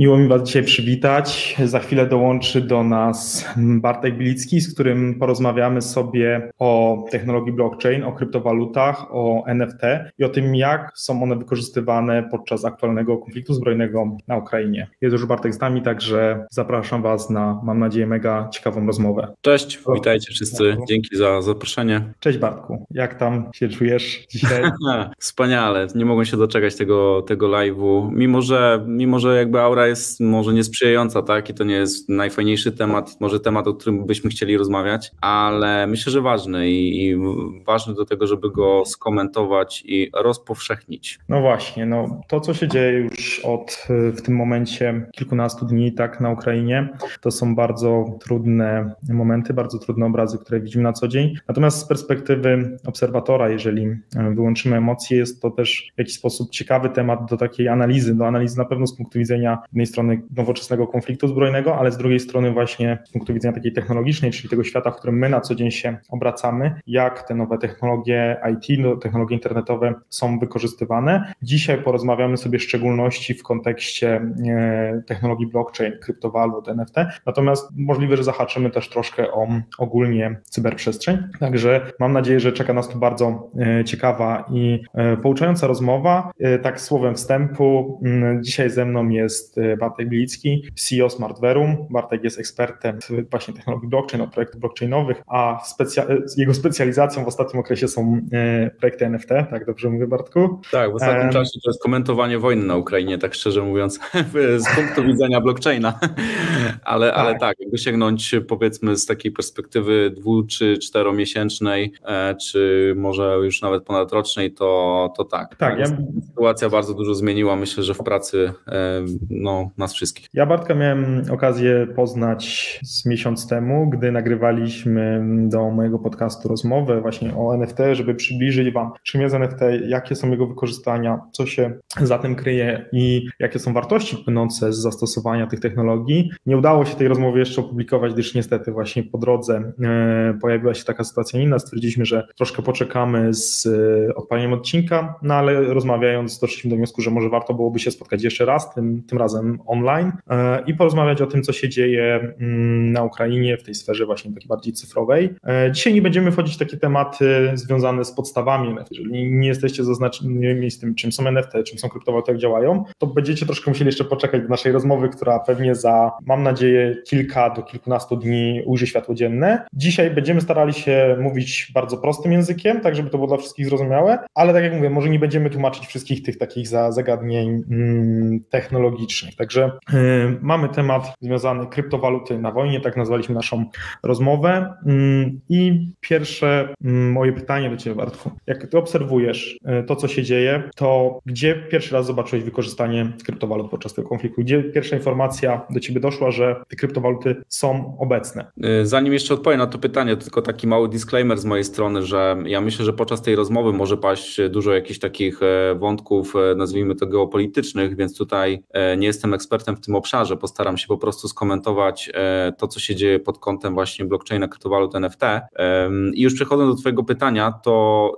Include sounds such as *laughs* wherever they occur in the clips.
Miło mi Was dzisiaj przywitać. Za chwilę dołączy do nas Bartek Bilicki, z którym porozmawiamy sobie o technologii blockchain, o kryptowalutach, o NFT i o tym, jak są one wykorzystywane podczas aktualnego konfliktu zbrojnego na Ukrainie. Jest już Bartek z nami, także zapraszam Was na, mam nadzieję, mega ciekawą rozmowę. Cześć, witajcie wszyscy. Dzięki za zaproszenie. Cześć Bartku, jak tam się czujesz dzisiaj? *laughs* Wspaniale, nie mogę się doczekać tego, tego live'u, mimo że, mimo że jakby aura jest może niesprzyjająca, tak? I to nie jest najfajniejszy temat, może temat, o którym byśmy chcieli rozmawiać, ale myślę, że ważny i, i ważny do tego, żeby go skomentować i rozpowszechnić. No właśnie, no to co się dzieje już od w tym momencie kilkunastu dni tak na Ukrainie, to są bardzo trudne momenty, bardzo trudne obrazy, które widzimy na co dzień. Natomiast z perspektywy obserwatora, jeżeli wyłączymy emocje, jest to też w jakiś sposób ciekawy temat do takiej analizy, do analizy na pewno z punktu widzenia jednej strony nowoczesnego konfliktu zbrojnego, ale z drugiej strony właśnie z punktu widzenia takiej technologicznej, czyli tego świata, w którym my na co dzień się obracamy, jak te nowe technologie IT, no, technologie internetowe są wykorzystywane. Dzisiaj porozmawiamy sobie w szczególności w kontekście e, technologii blockchain, kryptowalut, NFT, natomiast możliwe, że zahaczymy też troszkę o ogólnie cyberprzestrzeń. Także mam nadzieję, że czeka nas tu bardzo e, ciekawa i e, pouczająca rozmowa. Tak słowem wstępu, dzisiaj ze mną jest Bartek Bilicki, CEO Smartverum. Bartek jest ekspertem właśnie technologii blockchain, od projektów blockchainowych, a specja jego specjalizacją w ostatnim okresie są e, projekty NFT, tak dobrze mówię Bartku? Tak, w ostatnim um, czasie to jest komentowanie wojny na Ukrainie, tak szczerze mówiąc, *laughs* z punktu widzenia blockchaina, *laughs* ale tak. ale tak, jakby sięgnąć powiedzmy z takiej perspektywy dwu czy czteromiesięcznej, e, czy może już nawet ponadrocznej, to, to tak. Tak, ja... Sytuacja bardzo dużo zmieniła, myślę, że w pracy e, no, nas wszystkich. Ja Bartka miałem okazję poznać z miesiąc temu, gdy nagrywaliśmy do mojego podcastu rozmowę właśnie o NFT, żeby przybliżyć Wam, czym jest NFT, jakie są jego wykorzystania, co się za tym kryje i jakie są wartości płynące z zastosowania tych technologii. Nie udało się tej rozmowy jeszcze opublikować, gdyż niestety właśnie po drodze e, pojawiła się taka sytuacja inna. Stwierdziliśmy, że troszkę poczekamy z e, odpaleniem odcinka, no ale rozmawiając doszliśmy do wniosku, że może warto byłoby się spotkać jeszcze raz, tym, tym razem online e, i porozmawiać o tym, co się dzieje mm, na Ukrainie w tej sferze właśnie takiej bardziej cyfrowej. E, dzisiaj nie będziemy wchodzić w takie tematy związane z podstawami NFT. Jeżeli nie jesteście zaznaczeni z tym, czym są NFT, czym są kryptowaluty, jak działają, to będziecie troszkę musieli jeszcze poczekać do naszej rozmowy, która pewnie za, mam nadzieję, kilka do kilkunastu dni ujrzy światło dzienne. Dzisiaj będziemy starali się mówić bardzo prostym językiem, tak żeby to było dla wszystkich zrozumiałe, ale tak jak mówię, może nie będziemy tłumaczyć wszystkich tych takich zagadnień mm, Także yy, mamy temat związany kryptowaluty na wojnie, tak nazwaliśmy naszą rozmowę. Mm, I pierwsze mm, moje pytanie do Ciebie, Bartku. Jak Ty obserwujesz y, to, co się dzieje, to gdzie pierwszy raz zobaczyłeś wykorzystanie kryptowalut podczas tego konfliktu? Gdzie pierwsza informacja do Ciebie doszła, że te kryptowaluty są obecne? Y, zanim jeszcze odpowiem na to pytanie, to tylko taki mały disclaimer z mojej strony, że ja myślę, że podczas tej rozmowy może paść dużo jakichś takich wątków, nazwijmy to geopolitycznych, więc tutaj nie jestem ekspertem w tym obszarze. Postaram się po prostu skomentować e, to, co się dzieje pod kątem właśnie blockchaina, kryptowalut, NFT. I już przechodząc do Twojego pytania, to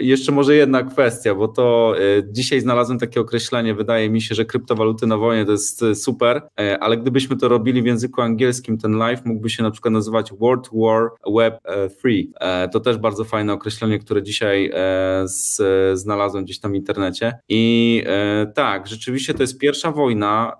jeszcze może jedna kwestia, bo to e, dzisiaj znalazłem takie określenie, wydaje mi się, że kryptowaluty na wojnie to jest super, ale gdybyśmy to robili w języku angielskim, ten live mógłby się na przykład nazywać World War Web 3. To też bardzo fajne określenie, które dzisiaj znalazłem gdzieś tam w internecie. I tak, rzeczywiście to jest pierwsza wojna,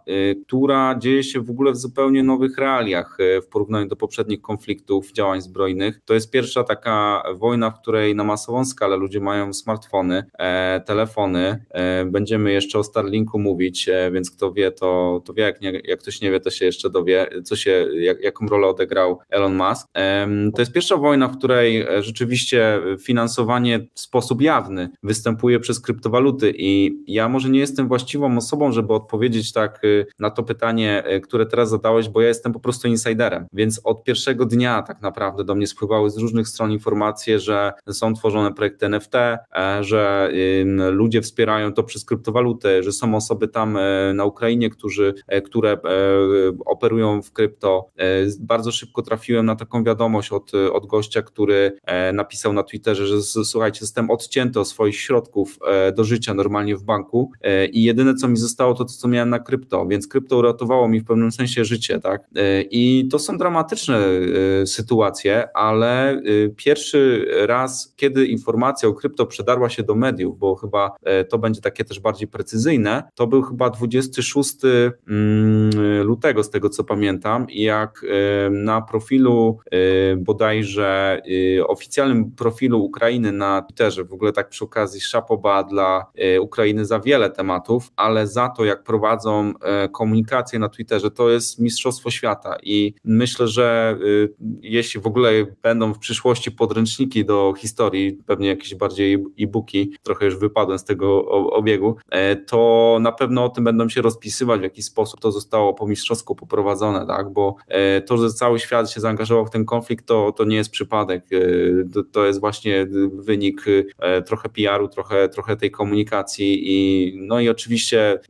która dzieje się w ogóle w zupełnie nowych realiach e, w porównaniu do poprzednich konfliktów, działań zbrojnych. To jest pierwsza taka wojna, w której na masową skalę ludzie mają smartfony, e, telefony. E, będziemy jeszcze o Starlinku mówić, więc kto wie, to, to wie, jak, nie, jak ktoś nie wie, to się jeszcze dowie, co się, jak, jaką rolę odegrał Elon Musk. To jest pierwsza wojna, w której rzeczywiście finansowanie w sposób jawny występuje przez kryptowaluty i ja może nie jestem właściwą osobą, żeby odpowiedzieć tak na to pytanie, e, które teraz zadałeś, bo ja jestem po prostu insiderem, więc od pierwszego dnia tak naprawdę do mnie spływały z różnych stron informacje, że są tworzone projekty NFT, e, że ludzie wspierają to przez kryptowaluty, że są osoby tam e, na Ukrainie, którzy, które operują w krypto. Bardzo szybko trafiłem na taką wiadomość od, od gościa, który napisał na Twitterze, że słuchajcie, jestem odcięty od swoich środków do życia normalnie w banku i jedyne co mi zostało to to, co miałem na krypto, więc krypto uratowało mi w pewnym sensie życie, tak? I to są dramatyczne sytuacje, ale pierwszy raz, kiedy informacja o krypto przedarła się do mediów, bo chyba to będzie takie też bardziej precyzyjne, to był chyba 26 mm, lutego, z tego co pamiętam, jak na profilu bodajże oficjalnym profilu Ukrainy na Twitterze, w ogóle tak przy okazji szapoba dla Ukrainy za wiele tematów, ale za to, jak prowadzą komunikację na Twitterze, to jest mistrzostwo świata i myślę, że jeśli w ogóle będą w przyszłości podręczniki do historii, pewnie jakieś bardziej e-booki, trochę już wypadłem z tego obiegu, to na pewno o tym będą się rozpisywać, w jaki sposób to zostało po mistrzowsku poprowadzone, tak? bo to, że cały świat się zaangażował w ten konflikt, to, to nie jest przypadek, to, to jest właśnie wynik trochę PR-u, trochę, trochę tej komunikacji i no i oczywiście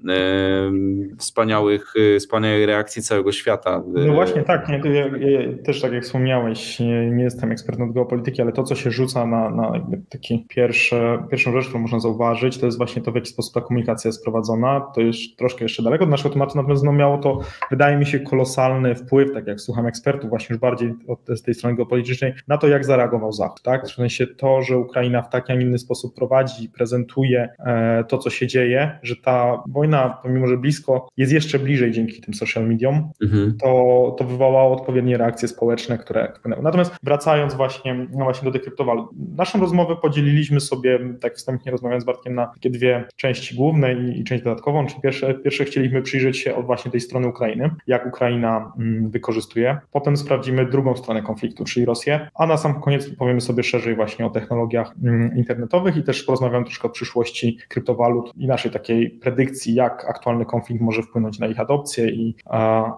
wspaniałych, wspaniałej reakcji całego świata. No właśnie tak, nie, ja, ja, też tak jak wspomniałeś, nie, nie jestem ekspertem od geopolityki, ale to, co się rzuca na, na taki pierwsze, pierwszą rzecz, którą można zauważyć, to jest właśnie to, w jaki sposób ta komunikacja jest prowadzona. To jest troszkę jeszcze daleko od naszego tematu, natomiast no, miało to, wydaje mi się, kolosalny wpływ, tak jak słucham ekspertów, właśnie już bardziej od z tej strony geopolitycznej, na to, jak zareagował Zachód. Tak? W sensie to, że Ukraina w taki, a nie inny sposób prowadzi, prezentuje e, to, co się dzieje, że ta wojna, pomimo że blisko, jest jeszcze bliżej dzięki tym social mediom, mhm. to, to wywołało odpowiednie reakcje społeczne, które wpłynęły. Natomiast wracając właśnie, no właśnie do tych kryptowalut, naszą rozmowę podzieliliśmy sobie, tak wstępnie rozmawiając z Bartkiem, na takie dwie części główne i, i część dodatkową, czyli pierwsze, pierwsze chcieliśmy przyjrzeć się od właśnie tej strony Ukrainy, jak Ukraina mm, wykorzystuje, potem sprawdzimy drugą stronę konfliktu, czyli Rosję, a na sam koniec powiemy sobie szerzej właśnie o technologiach mm, internetowych i też porozmawiamy troszkę o przyszłości kryptowalut i naszej takiej predykcji, jak aktualny konflikt może wpłynąć na ich adopcję i, a,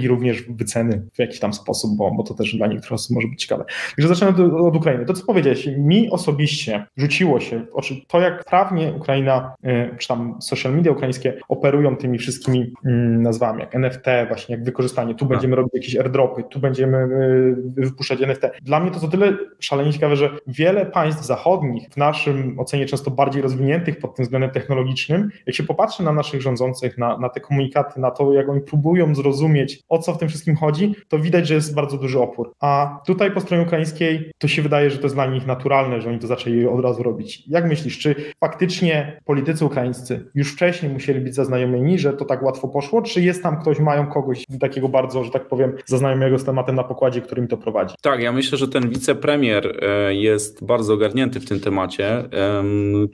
i również wyceny w jakiś tam sposób, bo, bo to też dla niektórych osób może być ciekawe. Także zaczynamy od, Ukrainy. To, co powiedziałeś, mi osobiście rzuciło się w oczy to, jak prawnie Ukraina, y, czy tam social media ukraińskie operują tymi wszystkimi mm, nazwami, jak NFT, właśnie jak wykorzystanie, tu będziemy robić jakieś airdropy, tu będziemy y, wypuszczać NFT. Dla mnie to to tyle szalenie ciekawe, że wiele państw zachodnich, w naszym ocenie często bardziej rozwiniętych pod tym względem technologicznym, jak się popatrzy na naszych rządzących, na, na te komunikaty, na to, jak oni próbują zrozumieć, o co w tym wszystkim chodzi, to widać, że jest bardzo duży opór. A tutaj po stronie ukraińskiej to się wydaje, że to jest dla nich naturalne, że oni to zaczęli od razu robić. Jak myślisz, czy faktycznie politycy ukraińscy już wcześniej musieli być zaznajomieni, że to tak łatwo poszło, czy jest tam ktoś, mają kogoś takiego bardzo, że tak powiem, zaznajomego z tematem na pokładzie, którym to prowadzi? Tak, ja myślę, że ten wicepremier e, jest bardzo ogarnięty w tym temacie.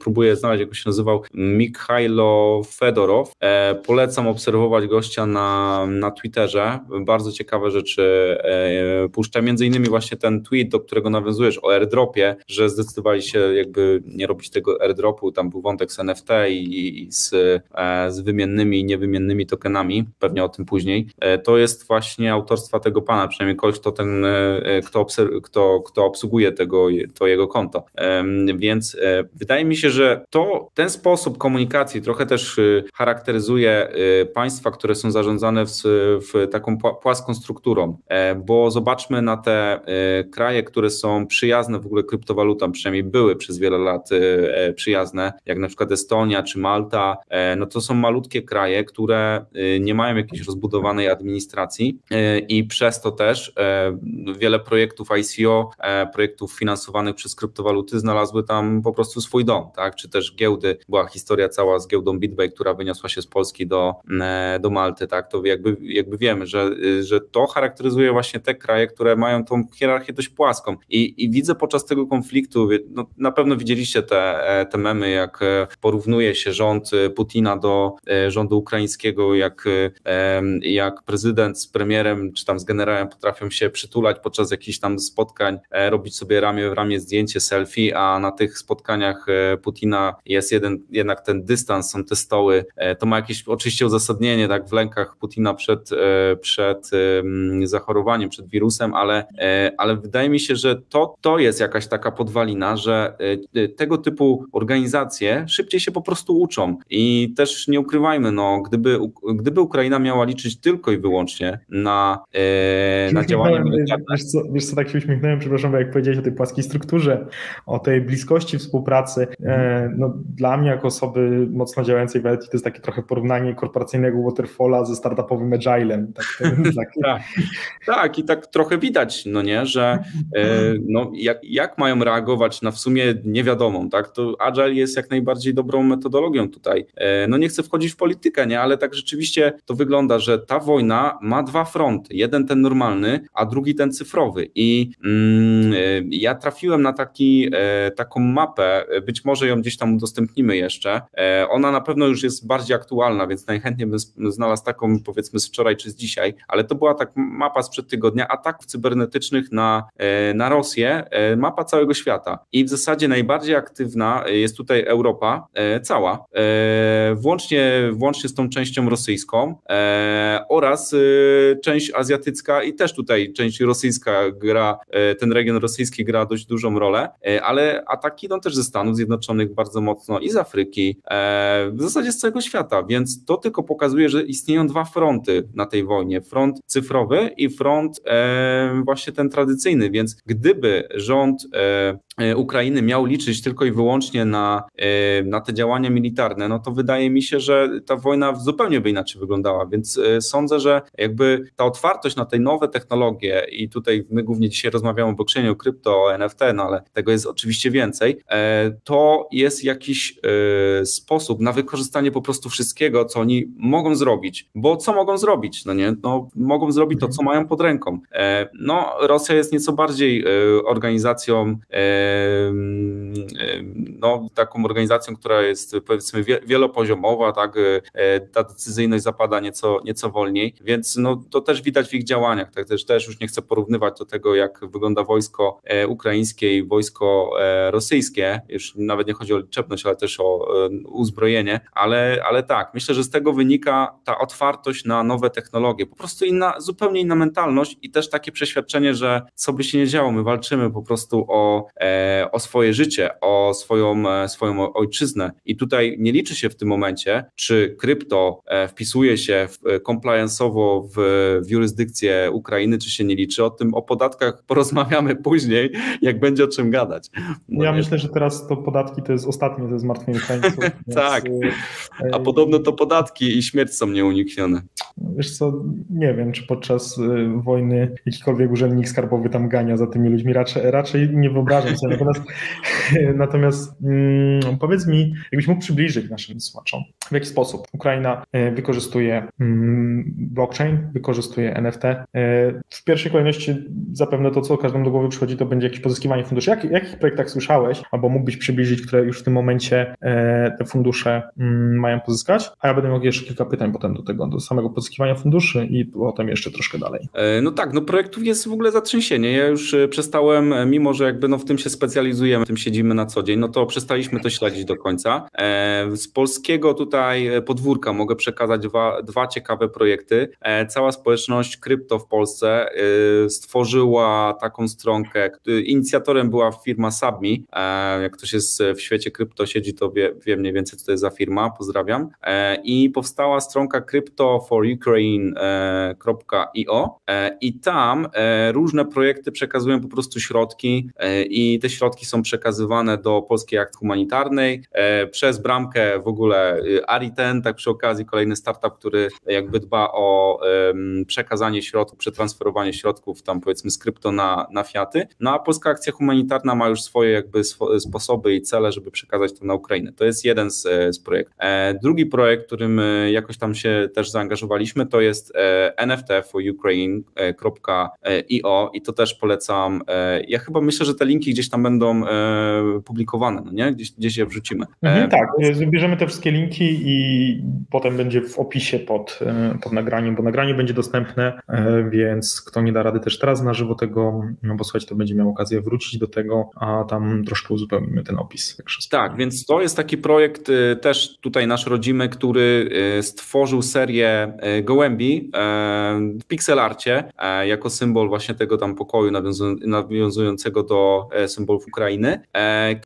Próbuję znaleźć, jak się nazywał, Mikhailo Fedorow. E, polecam obserwować gościa na, na Twitterze. Bardzo ciekawe rzeczy e, puszcza. Między innymi właśnie ten tweet, do którego nawiązujesz o airdropie, że zdecydowali się jakby nie robić tego airdropu. Tam był wątek z NFT i, i z, z wymiennymi i niewymiennymi tokenami. Pewnie o tym później. To jest właśnie autorstwa tego pana, przynajmniej kogoś, kto ten, kto, kto, kto obsługuje tego, to jego konto. Więc e, wydaje mi się, że to ten sposób komunikacji trochę też e, charakteryzuje e, państwa, które są zarządzane w, w taką płaską strukturą, bo zobaczmy na te kraje, które są przyjazne w ogóle kryptowalutom, przynajmniej były przez wiele lat przyjazne, jak na przykład Estonia czy Malta, no to są malutkie kraje, które nie mają jakiejś rozbudowanej administracji i przez to też wiele projektów ICO, projektów finansowanych przez kryptowaluty znalazły tam po prostu swój dom, tak? Czy też giełdy, była historia cała z giełdą BitBay, która wyniosła się z Polski do, e, do Malty, tak? To jakby, jakby wiemy, że, że to charakteryzuje właśnie te kraje, które mają tą hierarchię dość płaską. I, i widzę podczas tego konfliktu, no, na pewno widzieliście te, e, te memy, jak e, porównuje się rząd Putina do rządu ukraińskiego, jak, jak prezydent z premierem, czy tam z generałem potrafią się przytulać podczas jakichś tam spotkań, robić sobie ramię w ramię zdjęcie, selfie, a na tych spotkaniach Putina jest jeden, jednak ten dystans, są te stoły. E, to ma jakieś oczywiście uzasadnienie tak w lękach Putina przed, e, przed zachorowaniem, przed wirusem, ale, ale wydaje mi się, że to, to jest jakaś taka podwalina, że tego typu organizacje szybciej się po prostu uczą i też nie ukrywajmy, no, gdyby, gdyby Ukraina miała liczyć tylko i wyłącznie na, na działania militarne. Wiesz co, wiesz co, tak się uśmiechnąłem, przepraszam, bo jak powiedziałeś o tej płaskiej strukturze, o tej bliskości współpracy, e, no, dla mnie jako osoby mocno działającej w nawet to jest takie trochę porównanie korporacyjnego waterfalla ze startupowym agilem. Tak, *laughs* tak, tak, tak, i tak trochę widać, no nie, że e, no, jak, jak mają reagować na w sumie niewiadomą, tak, to agile jest jak najbardziej dobrą metodologią tutaj. E, no nie chcę wchodzić w politykę, nie, ale tak rzeczywiście to wygląda, że ta wojna ma dwa fronty. Jeden ten normalny, a drugi ten cyfrowy. I mm, e, ja trafiłem na taki, taką mapę, być może ją gdzieś tam udostępnimy jeszcze. Ona na pewno już jest bardziej aktualna, więc najchętniej bym znalazł taką powiedzmy z wczoraj czy z dzisiaj, ale to była tak mapa sprzed tygodnia ataków cybernetycznych na, na Rosję, mapa całego świata. I w zasadzie najbardziej aktywna jest tutaj Europa cała, włącznie, włącznie z tą częścią rosyjską oraz część azjatycka i też tutaj część rosyjska gra, ten region rosyjski gra dość dużą rolę, ale ataki idą też ze Stanów Zjednoczonych bardzo mocno i z Afryki, w zasadzie z całego świata, więc to tylko pokazuje, że istnieją dwa fronty na tej wojnie, front cyfrowy i front właśnie ten tradycyjny, więc gdyby rząd E, Ukrainy miał liczyć tylko i wyłącznie na, e, na te działania militarne, no to wydaje mi się, że ta wojna zupełnie by inaczej wyglądała. Więc e, sądzę, że jakby ta otwartość na te nowe technologie, i tutaj my głównie dzisiaj rozmawiamy o blockchainie, o krypto, o NFT, no ale tego jest oczywiście więcej, to jest jakiś sposób na wykorzystanie po prostu wszystkiego, co oni mogą zrobić. Bo co mogą zrobić? No nie, no, mogą zrobić to, co mają pod ręką. No, Rosja jest nieco bardziej organizacją no, taką organizacją, która jest powiedzmy wielopoziomowa, tak, e, ta decyzyjność zapada nieco, nieco wolniej, więc no, to też widać w ich działaniach, tak, też, też już nie chcę porównywać do tego, jak wygląda wojsko e, ukraińskie i wojsko e, rosyjskie, już nawet nie chodzi o liczebność, ale też o uzbrojenie, ale, ale tak, myślę, że z tego wynika ta otwartość na nowe technologie, po prostu inna, zupełnie inna mentalność i też takie przeświadczenie, że co by się nie działo, my walczymy po prostu o, o swoje życie, o swoją, e, swoją ojczyznę. I tutaj nie liczy się w tym momencie, czy krypto e, wpisuje się compliance'owo w, w jurysdykcję Ukrainy, czy się nie liczy. O tym, o podatkach *laughs* porozmawiamy później, jak będzie o czym gadać. No ja myślę, że teraz to podatki to jest ostatnie ze zmartwień Ukraińców. *laughs* tak, a podobno to podatki i śmierć są nieuniknione. Wiesz co, nie wiem, czy podczas wojny jakikolwiek urzędnik skarbowy tam gania za tymi ludźmi. Raczej, raczej nie wyobrażam sobie *laughs* Natomiast, *laughs* natomiast mm, powiedz mi, jakbyś mógł przybliżyć naszym słuchaczom, w jaki sposób Ukraina e, wykorzystuje mm, blockchain, wykorzystuje NFT. E, w pierwszej kolejności zapewne to, co każdemu do głowy przychodzi, to będzie jakieś pozyskiwanie funduszy. Jak, jakich projektach słyszałeś, albo mógłbyś przybliżyć, które już w tym momencie e, te fundusze mm, mają pozyskać? A ja będę miał jeszcze kilka pytań potem do tego, do samego pozyskiwania funduszy i potem jeszcze troszkę dalej. No tak, no projektów jest w ogóle zatrzęsienie. Ja już przestałem, mimo że jakby no w tym się specjalizujemy, tym siedzimy na co dzień, no to przestaliśmy to śledzić do końca. E, z polskiego tutaj podwórka mogę przekazać dwa, dwa ciekawe projekty. E, cała społeczność krypto w Polsce e, stworzyła taką stronkę. Inicjatorem była firma Submi. Jak ktoś jest w świecie krypto siedzi, to wie, wie mniej więcej co to jest za firma. Pozdrawiam. I powstała stronka cryptoforukraine.io i tam różne projekty przekazują po prostu środki i te środki są przekazywane do Polskiej Akcji Humanitarnej e, przez bramkę w ogóle y, Ariten, tak przy okazji kolejny startup, który jakby dba o przekazanie środków, przetransferowanie środków tam powiedzmy z krypto na, na fiaty, no a Polska Akcja Humanitarna ma już swoje jakby sposoby i cele, żeby przekazać to na Ukrainę. To jest jeden z, e, z projektów. E, drugi projekt, którym jakoś tam się też zaangażowaliśmy, to jest nftforukraine.io i to też polecam. Ja chyba myślę, że te linki gdzieś tam tam będą e, publikowane, no nie? Gdzieś, gdzieś je wrzucimy. Mhm, e, tak, bierzemy te wszystkie linki i potem będzie w opisie pod, e, pod nagraniem, bo nagranie będzie dostępne, więc kto nie da rady też teraz na żywo tego no bo słuchajcie, to będzie miał okazję wrócić do tego, a tam troszkę uzupełnimy ten opis. Tak, więc to jest taki projekt też tutaj nasz rodzimy, który stworzył serię gołębi w pixelarcie jako symbol właśnie tego tam pokoju nawiązującego do symbolów Ukrainy.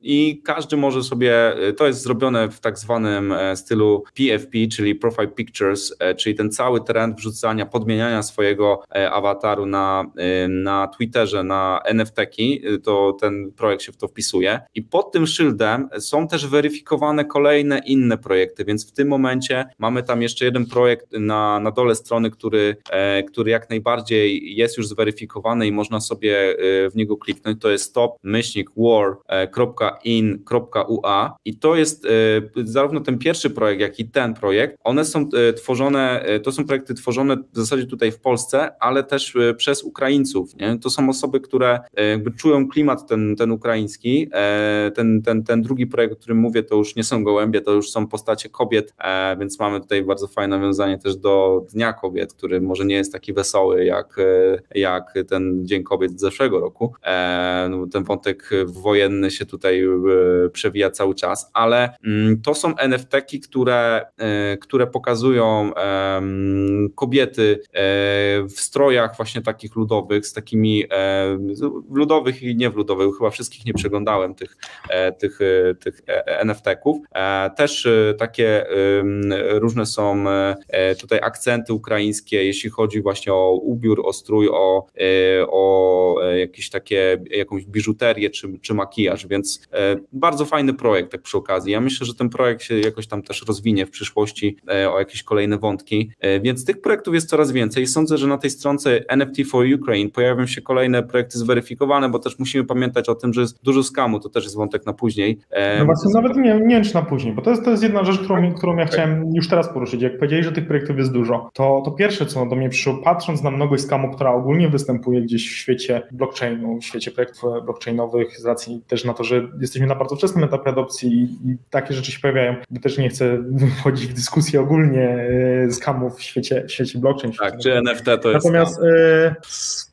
I każdy może sobie, to jest zrobione w tak zwanym stylu PFP, czyli Profile Pictures, czyli ten cały trend wrzucania, podmieniania swojego awataru na, na Twitterze, na NFT-ki, to ten projekt się w to wpisuje. I pod tym szyldem są też weryfikowane kolejne inne projekty, więc w tym momencie mamy tam jeszcze jeden projekt na, na dole strony, który, e, który jak najbardziej jest już zweryfikowany i można sobie e, w niego kliknąć. To jest stop-war.in.ua e, i to jest zarówno ten pierwszy projekt, jak i ten projekt. One są tworzone, to są projekty tworzone w zasadzie tutaj w Polsce, ale też przez Ukraińców. Nie? To są osoby, które jakby czują klimat ten, ten ukraiński. Ten, ten, ten drugi projekt, o którym mówię, to już nie są gołębie, to już są postacie kobiet, więc mamy tutaj bardzo fajne nawiązanie też do Dnia Kobiet, który może nie jest taki wesoły jak, e, jak ten Dzień Kobiet z zeszłego roku. E, no, ten wątek wojenny się tutaj e, przewija cały czas, ale mm, to są NFT-ki, które, które pokazują kobiety w strojach właśnie takich ludowych, z takimi ludowych i nie w ludowych, chyba wszystkich nie przeglądałem tych, tych, tych NFT-ków. Też takie różne są e, tutaj akcenty ukraińskie, jeśli chodzi właśnie o ubiór, o strój, o, e, o e, jakieś takie, jakąś biżuterię czy, czy makijaż, więc bardzo fajny projekt tak przy okazji. Ja myślę, że ten projekt się jakoś tam też rozwinie w przyszłości o jakieś kolejne wątki, więc tych projektów jest coraz więcej. Sądzę, że na tej stronce NFT for Ukraine pojawią się kolejne projekty zweryfikowane, bo też musimy pamiętać o tym, że jest dużo skamu, to też jest wątek na później. No właśnie, nawet nie, nie wiem, czy na później, bo to jest, to jest jedna rzecz, którą, którą ja chciałem już teraz poruszyć. Jak powiedzieli, że tych projektów jest dużo, to, to pierwsze, co do mnie przyszło, patrząc na mnogość skamu, która ogólnie występuje gdzieś w świecie blockchainu, w świecie projektów blockchainowych, z racji też na to, że jesteśmy na bardzo wczesnym etapie adopcji i, i takie rzeczy się pojawiają, bo też nie chcę *laughs* wchodzić w dyskusję ogólnie e, skamów w świecie, w świecie blockchain. Tak, czy NFT to jest Natomiast e,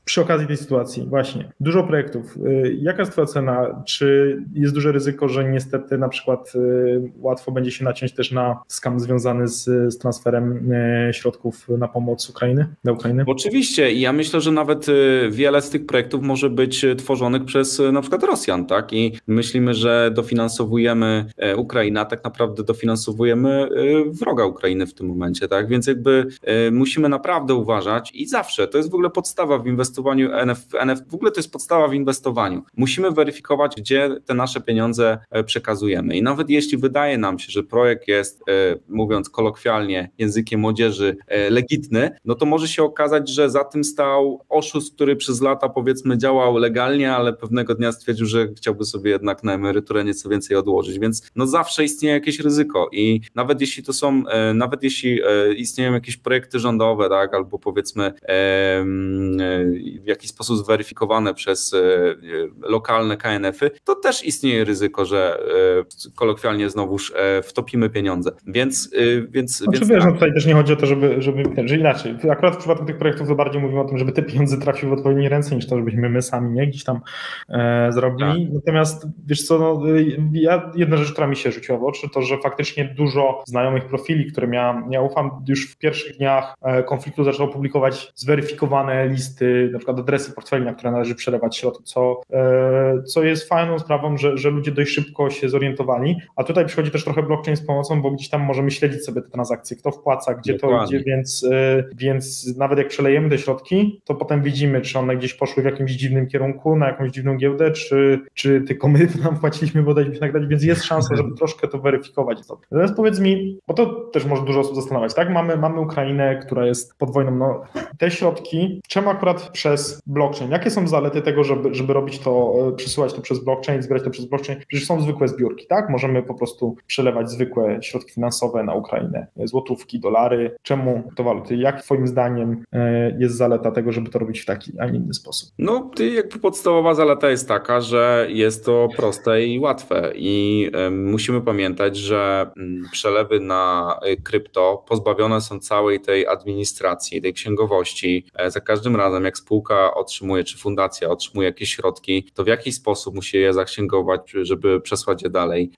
przy okazji tej sytuacji, właśnie, dużo projektów. Y, jaka jest Twoja cena? Czy jest duże ryzyko, że niestety na przykład y, łatwo będzie się naciąć też na skam związany z, z transferem y, środków na pomoc Ukrainy, dla Ukrainy? Oczywiście i ja myślę, że nawet wiele z tych projektów może być tworzonych przez na przykład Rosjan, tak? I myślimy, że dofinansowujemy Ukrainę, a tak naprawdę dofinansowujemy wroga Ukrainy w tym momencie, tak? Więc jakby musimy naprawdę uważać i zawsze, to jest w ogóle podstawa w inwestowaniu inwestowaniu NF, NF, w ogóle to jest podstawa w inwestowaniu. Musimy weryfikować, gdzie te nasze pieniądze e, przekazujemy. I nawet jeśli wydaje nam się, że projekt jest, e, mówiąc kolokwialnie, językiem młodzieży, e, legitny, no to może się okazać, że za tym stał oszust, który przez lata powiedzmy działał legalnie, ale pewnego dnia stwierdził, że chciałby sobie jednak na emeryturę nieco więcej odłożyć. Więc no zawsze istnieje jakieś ryzyko i nawet jeśli to są, nawet jeśli istnieją jakieś projekty rządowe, tak, albo powiedzmy w jakiś sposób zweryfikowane przez e, lokalne KNF-y, to też istnieje ryzyko, że e, kolokwialnie znowuż e, wtopimy pieniądze. Więc, więc, znaczy, więc wiesz, no tutaj też nie chodzi o to, żeby, żeby że inaczej. Akurat w przypadku tych projektów to bardziej mówimy o tym, żeby te pieniądze trafiły w odpowiednie ręce, niż to, żebyśmy my sami nie gdzieś tam e, zrobili. Tak. Natomiast wiesz co, no, ja, jedna rzecz, która mi się rzuciła w oczy, to że faktycznie dużo znajomych profili, które miałem, ja ufam, już w pierwszych dniach konfliktu zaczęło publikować zweryfikowane listy na przykład adresy portfeli, na które należy przelewać środki, co, e, co jest fajną sprawą, że, że ludzie dość szybko się zorientowali, a tutaj przychodzi też trochę blockchain z pomocą, bo gdzieś tam możemy śledzić sobie te transakcje, kto wpłaca, gdzie Dokładnie. to idzie, więc, e, więc nawet jak przelejemy te środki, to potem widzimy, czy one gdzieś poszły w jakimś dziwnym kierunku, na jakąś dziwną giełdę, czy, czy tylko my *laughs* nam płaciliśmy, bo daliśmy tak dalej, więc jest szansa, żeby troszkę to weryfikować. Natomiast powiedz mi, bo to też może dużo osób zastanawiać, tak? Mamy, mamy Ukrainę, która jest pod wojną, no te środki, czemu akurat przez blockchain. Jakie są zalety tego, żeby, żeby robić to, e, przesyłać to przez blockchain, zbierać to przez blockchain? Przecież są zwykłe zbiórki, tak? Możemy po prostu przelewać zwykłe środki finansowe na Ukrainę, złotówki, dolary. Czemu to waluty? Jak Twoim zdaniem e, jest zaleta tego, żeby to robić w taki, a nie inny sposób? No, jakby podstawowa zaleta jest taka, że jest to proste i łatwe i musimy pamiętać, że mm, przelewy na e, krypto pozbawione są całej tej administracji, tej księgowości. Za każdym razem, jak spółka otrzymuje, czy fundacja otrzymuje jakieś środki, to w jaki sposób musi je zaksięgować, żeby przesłać je dalej.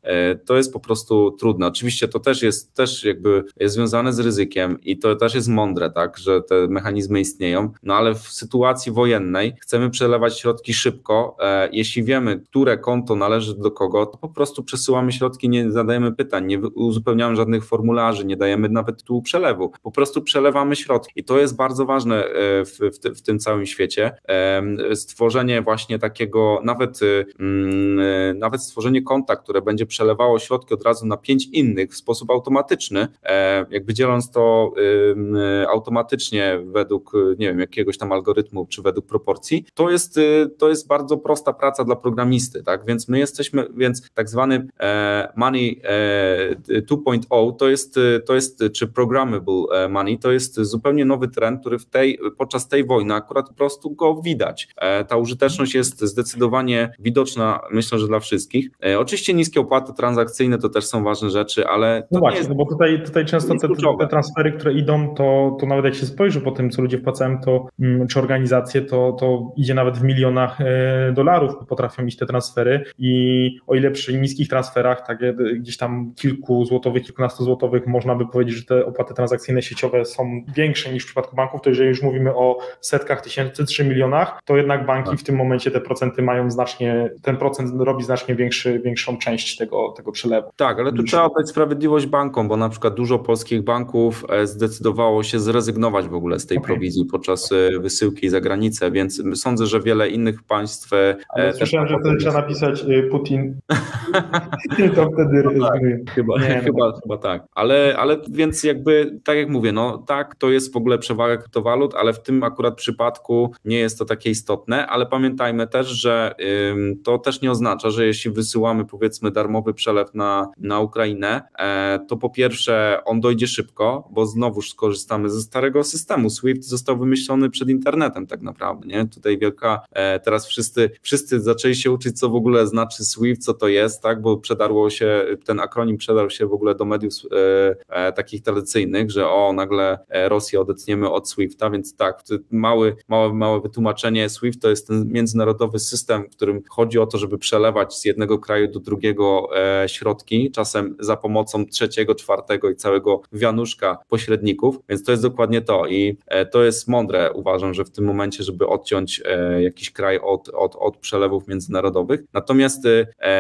To jest po prostu trudne. Oczywiście to też jest też jakby jest związane z ryzykiem i to też jest mądre, tak, że te mechanizmy istnieją, no ale w sytuacji wojennej chcemy przelewać środki szybko. Jeśli wiemy, które konto należy do kogo, to po prostu przesyłamy środki, nie zadajemy pytań, nie uzupełniamy żadnych formularzy, nie dajemy nawet tytułu przelewu. Po prostu przelewamy środki. I to jest bardzo ważne e, w, w, w tym całym świecie. Stworzenie właśnie takiego, nawet, e, mm, e, nawet stworzenie konta, które będzie przelewało środki od razu na pięć innych w sposób automatyczny, jakby dzieląc to automatycznie według, nie wiem, jakiegoś tam algorytmu, czy według proporcji, to jest, to jest bardzo prosta praca dla programisty, tak? Więc my jesteśmy, więc tak zwany money 2.0 to jest, to jest, czy programmable money, to jest zupełnie nowy trend, który w tej, podczas tej wojny akurat po prostu go widać. E, ta użyteczność jest zdecydowanie widoczna, myślę, że dla wszystkich. E, oczywiście niskie opłaty transakcyjne to też są ważne rzeczy, ale. No właśnie, jest, no bo tutaj, tutaj często te, te, transfery, które idą, to, to nawet jak się spojrzy po tym, co ludzie wpłacają, to mm, czy organizacje, to, to idzie nawet w milionach e, dolarów, potrafią iść te transfery i o ile przy niskich transferach, tak gdzieś tam kilku złotowych, kilkunastu złotowych, można by powiedzieć, że te opłaty transakcyjne sieciowe są większe niż w przypadku banków, to jeżeli już mówimy o setkach tysięcy, 3 milionach, to jednak banki tak. w tym momencie te procenty mają znacznie, ten procent robi znacznie większy, większą część tego, tego przelewu. Tak, ale tu trzeba dać sprawiedliwość bankom, bo na przykład dużo polskich banków e, zdecydowało się zrezygnować w ogóle z tej okay. prowizji podczas e, wysyłki za granicę, więc sądzę, że wiele innych państw. E, ale słyszałem, że wtedy trzeba napisać Putin. *laughs* to wtedy no tak, chyba, nie, no chyba, no. chyba tak. Ale, ale więc jakby, tak jak mówię, no tak, to jest w ogóle przewaga kryptowalut, ale w tym akurat przypadku nie jest to takie istotne, ale pamiętajmy też, że to też nie oznacza, że jeśli wysyłamy powiedzmy darmowy przelew na, na Ukrainę, e, to po pierwsze on dojdzie szybko, bo znowuż skorzystamy ze starego systemu. SWIFT został wymyślony przed internetem tak naprawdę, nie? Tutaj wielka, e, teraz wszyscy, wszyscy zaczęli się uczyć, co w ogóle znaczy SWIFT, co to jest, tak, bo przedarło się, ten akronim przedarł się w ogóle do mediów e, takich tradycyjnych, że o, nagle Rosję odetniemy od SWIFTA, więc tak, mały, małe, małe wytłumaczenie, SWIFT to jest ten międzynarodowy system, w którym chodzi o to, żeby przelewać z jednego kraju do drugiego e, środki, czasem za pomocą trzeciego, czwartego i całego wianuszka pośredników, więc to jest dokładnie to i e, to jest mądre, uważam, że w tym momencie, żeby odciąć e, jakiś kraj od, od, od przelewów międzynarodowych. Natomiast,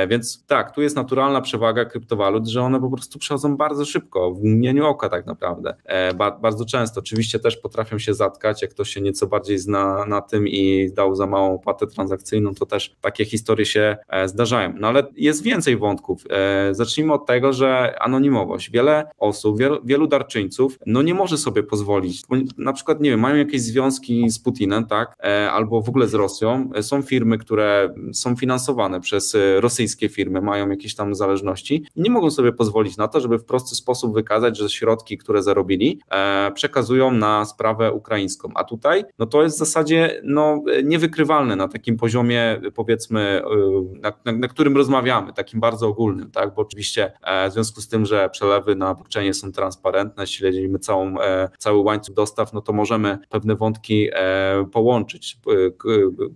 więc tak, tu jest naturalna przewaga kryptowalut, że one po prostu przechodzą bardzo szybko, w mgnieniu oka tak naprawdę, bardzo często. Oczywiście też potrafią się zatkać, jak ktoś się nieco bardziej zna na tym i dał za małą opłatę transakcyjną, to też takie historie się e, zdarzają. No ale jest więcej wątków. E, zacznijmy od tego, że anonimowość. Wiele osób, wielu, wielu darczyńców, no nie może sobie pozwolić, bo na przykład, nie wiem, mają jakieś związki z Putinem, tak, e, albo w ogóle z Rosją. Są firmy, które są finansowane przez rosyjskie firmy, mają jakieś tam zależności i nie mogą sobie pozwolić na to, żeby w prosty sposób wykazać, że środki, które zarobili, przekazują na sprawę ukraińską. A tutaj, no to jest zasadzie no, niewykrywalne na takim poziomie, powiedzmy, y, na, na, na, którym rozmawiamy, takim bardzo ogólnym, tak? Bo oczywiście e, w związku z tym, że przelewy na blockchainie są transparentne, śledzimy całą, e, cały łańcuch dostaw, no to możemy pewne wątki e, połączyć,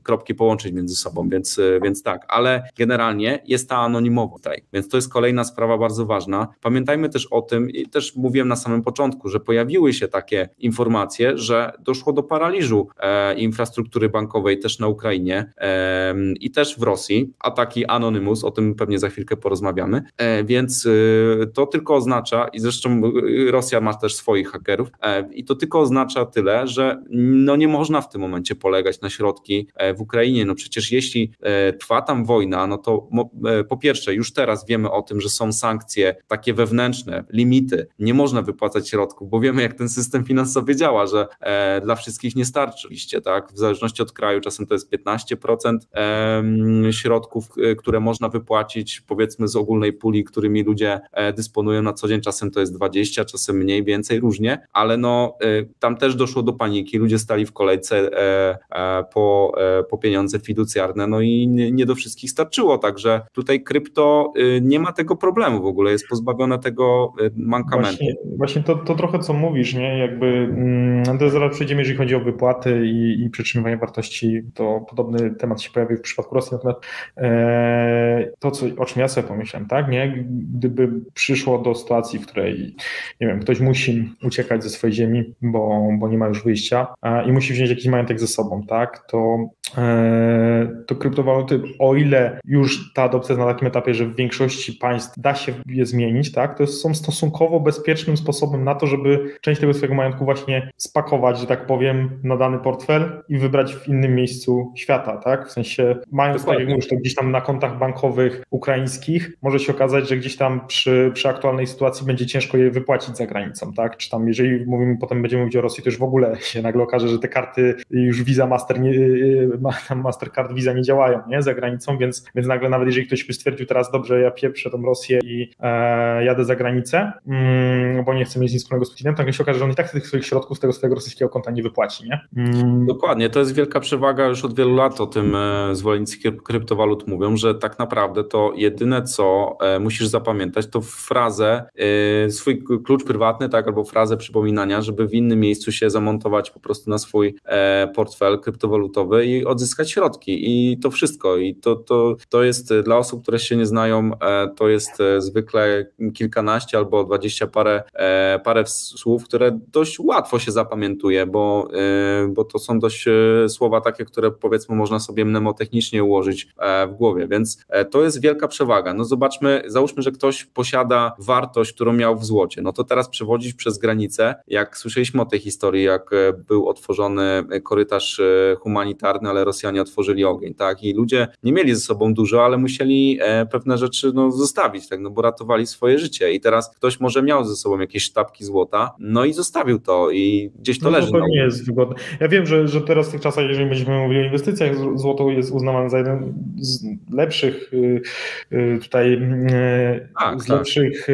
kropki połączyć między sobą, więc, więc tak, ale generalnie jest ta anonimowość tutaj, więc to jest kolejna sprawa bardzo ważna. Pamiętajmy też o tym, i też mówiłem na samym początku, że pojawiły się takie informacje, że doszło do paraliżu infrastruktury bankowej też na Ukrainie i też w Rosji, ataki Anonymous, o tym pewnie za chwilkę porozmawiamy, e, więc to tylko oznacza, i zresztą Rosja ma też swoich hakerów, e, i to tylko oznacza tyle, że no nie można w tym momencie polegać na środki e, w Ukrainie, no przecież jeśli trwa tam wojna, no to po pierwsze już teraz wiemy o tym, że są sankcje takie wewnętrzne, limity, nie można wypłacać środków, bo wiemy jak ten system finansowy działa, że dla wszystkich nie starczy oczywiście, tak, w zależności od kraju czasem to jest 15% środków, e, które można wypłacić powiedzmy z ogólnej puli, którymi ludzie e, dysponują na co dzień, czasem to jest 20, czasem mniej, więcej, różnie, ale no e, tam też doszło do paniki, ludzie stali w kolejce po, po pieniądze fiducjarne, no i nie, do wszystkich starczyło, także tutaj krypto nie ma tego problemu w ogóle, jest pozbawione tego mankamentu. Właśnie, właśnie to, to trochę co mówisz, nie, jakby mm, to zaraz przejdziemy, jeżeli chodzi o wypłaty i, i wartości, to podobny temat się pojawił w przypadku Rosji, natomiast e, to, co, o czym ja sobie pomyślałem, tak, nie? Gdyby przyszło do sytuacji, w której, nie wiem, ktoś musi uciekać ze swojej ziemi, bo, bo nie ma już wyjścia i musi wziąć jakiś majątek ze sobą, tak, to, to kryptowaluty, o ile już ta adopcja jest na takim etapie, że w większości państw da się je zmienić, tak, to są stosunkowo bezpiecznym sposobem na to, żeby część tego swojego majątku właśnie spakować, że tak powiem, na dany portfel i wybrać w innym miejscu świata, tak, w sensie mając, Dokładnie. tak jak mówisz, to gdzieś tam na kontach bankowych ukraińskich, może się okazać, że gdzieś tam przy, przy aktualnej sytuacji będzie ciężko je wypłacić za granicą, tak, czy tam jeżeli mówimy, potem będziemy mówić o Rosji, to już w ogóle się nagle okaże, że te karty już Visa, Master, nie, Mastercard, Visa nie działają, nie, za granicą, więc, więc nagle nawet jeżeli ktoś by stwierdził teraz, dobrze, ja pieprzę tą Rosję i e, jadę za granicę, mm, bo nie chcę mieć nic wspólnego z Putinem, to nagle się okaże, że on i tak tych swoich środków z tego swojego rosyjskiego konta nie wypłaci, nie? Mm. Dokładnie, to jest wielka przewaga, już od wielu lat o tym e, zwolennicy kryptowalut mówią, że tak naprawdę to jedyne, co e, musisz zapamiętać, to frazę, e, swój klucz prywatny, tak, albo frazę przypominania, żeby w innym miejscu się zamontować po prostu na swój portfel kryptowalutowy i odzyskać środki. I to wszystko. I to, to, to jest dla osób, które się nie znają, to jest zwykle kilkanaście albo dwadzieścia parę, parę słów, które dość łatwo się zapamiętuje, bo, bo to są dość słowa takie, które powiedzmy można sobie mnemotechnicznie ułożyć w głowie, więc to jest wielka przewaga. No zobaczmy, załóżmy, że ktoś posiada wartość, którą miał w złocie, no to teraz przewodzić przez granicę, jak słyszeliśmy o tej historii, jak był otworzony korytarz humanitarny, ale Rosjanie otworzyli ogień, tak, i ludzie nie mieli ze sobą dużo, ale musieli pewne rzeczy no, zostawić, tak, no bo ratowali swoje życie i teraz ktoś może miał ze sobą jakieś sztabki złota, no i zostawił to i gdzieś to no, leży. To nie jest wygodne. Ja wiem, że, że teraz w tych czasach, jeżeli będziemy mówili o inwestycjach, złoto jest uznawane za jeden z lepszych y, y, tutaj y, tak, z tak. lepszych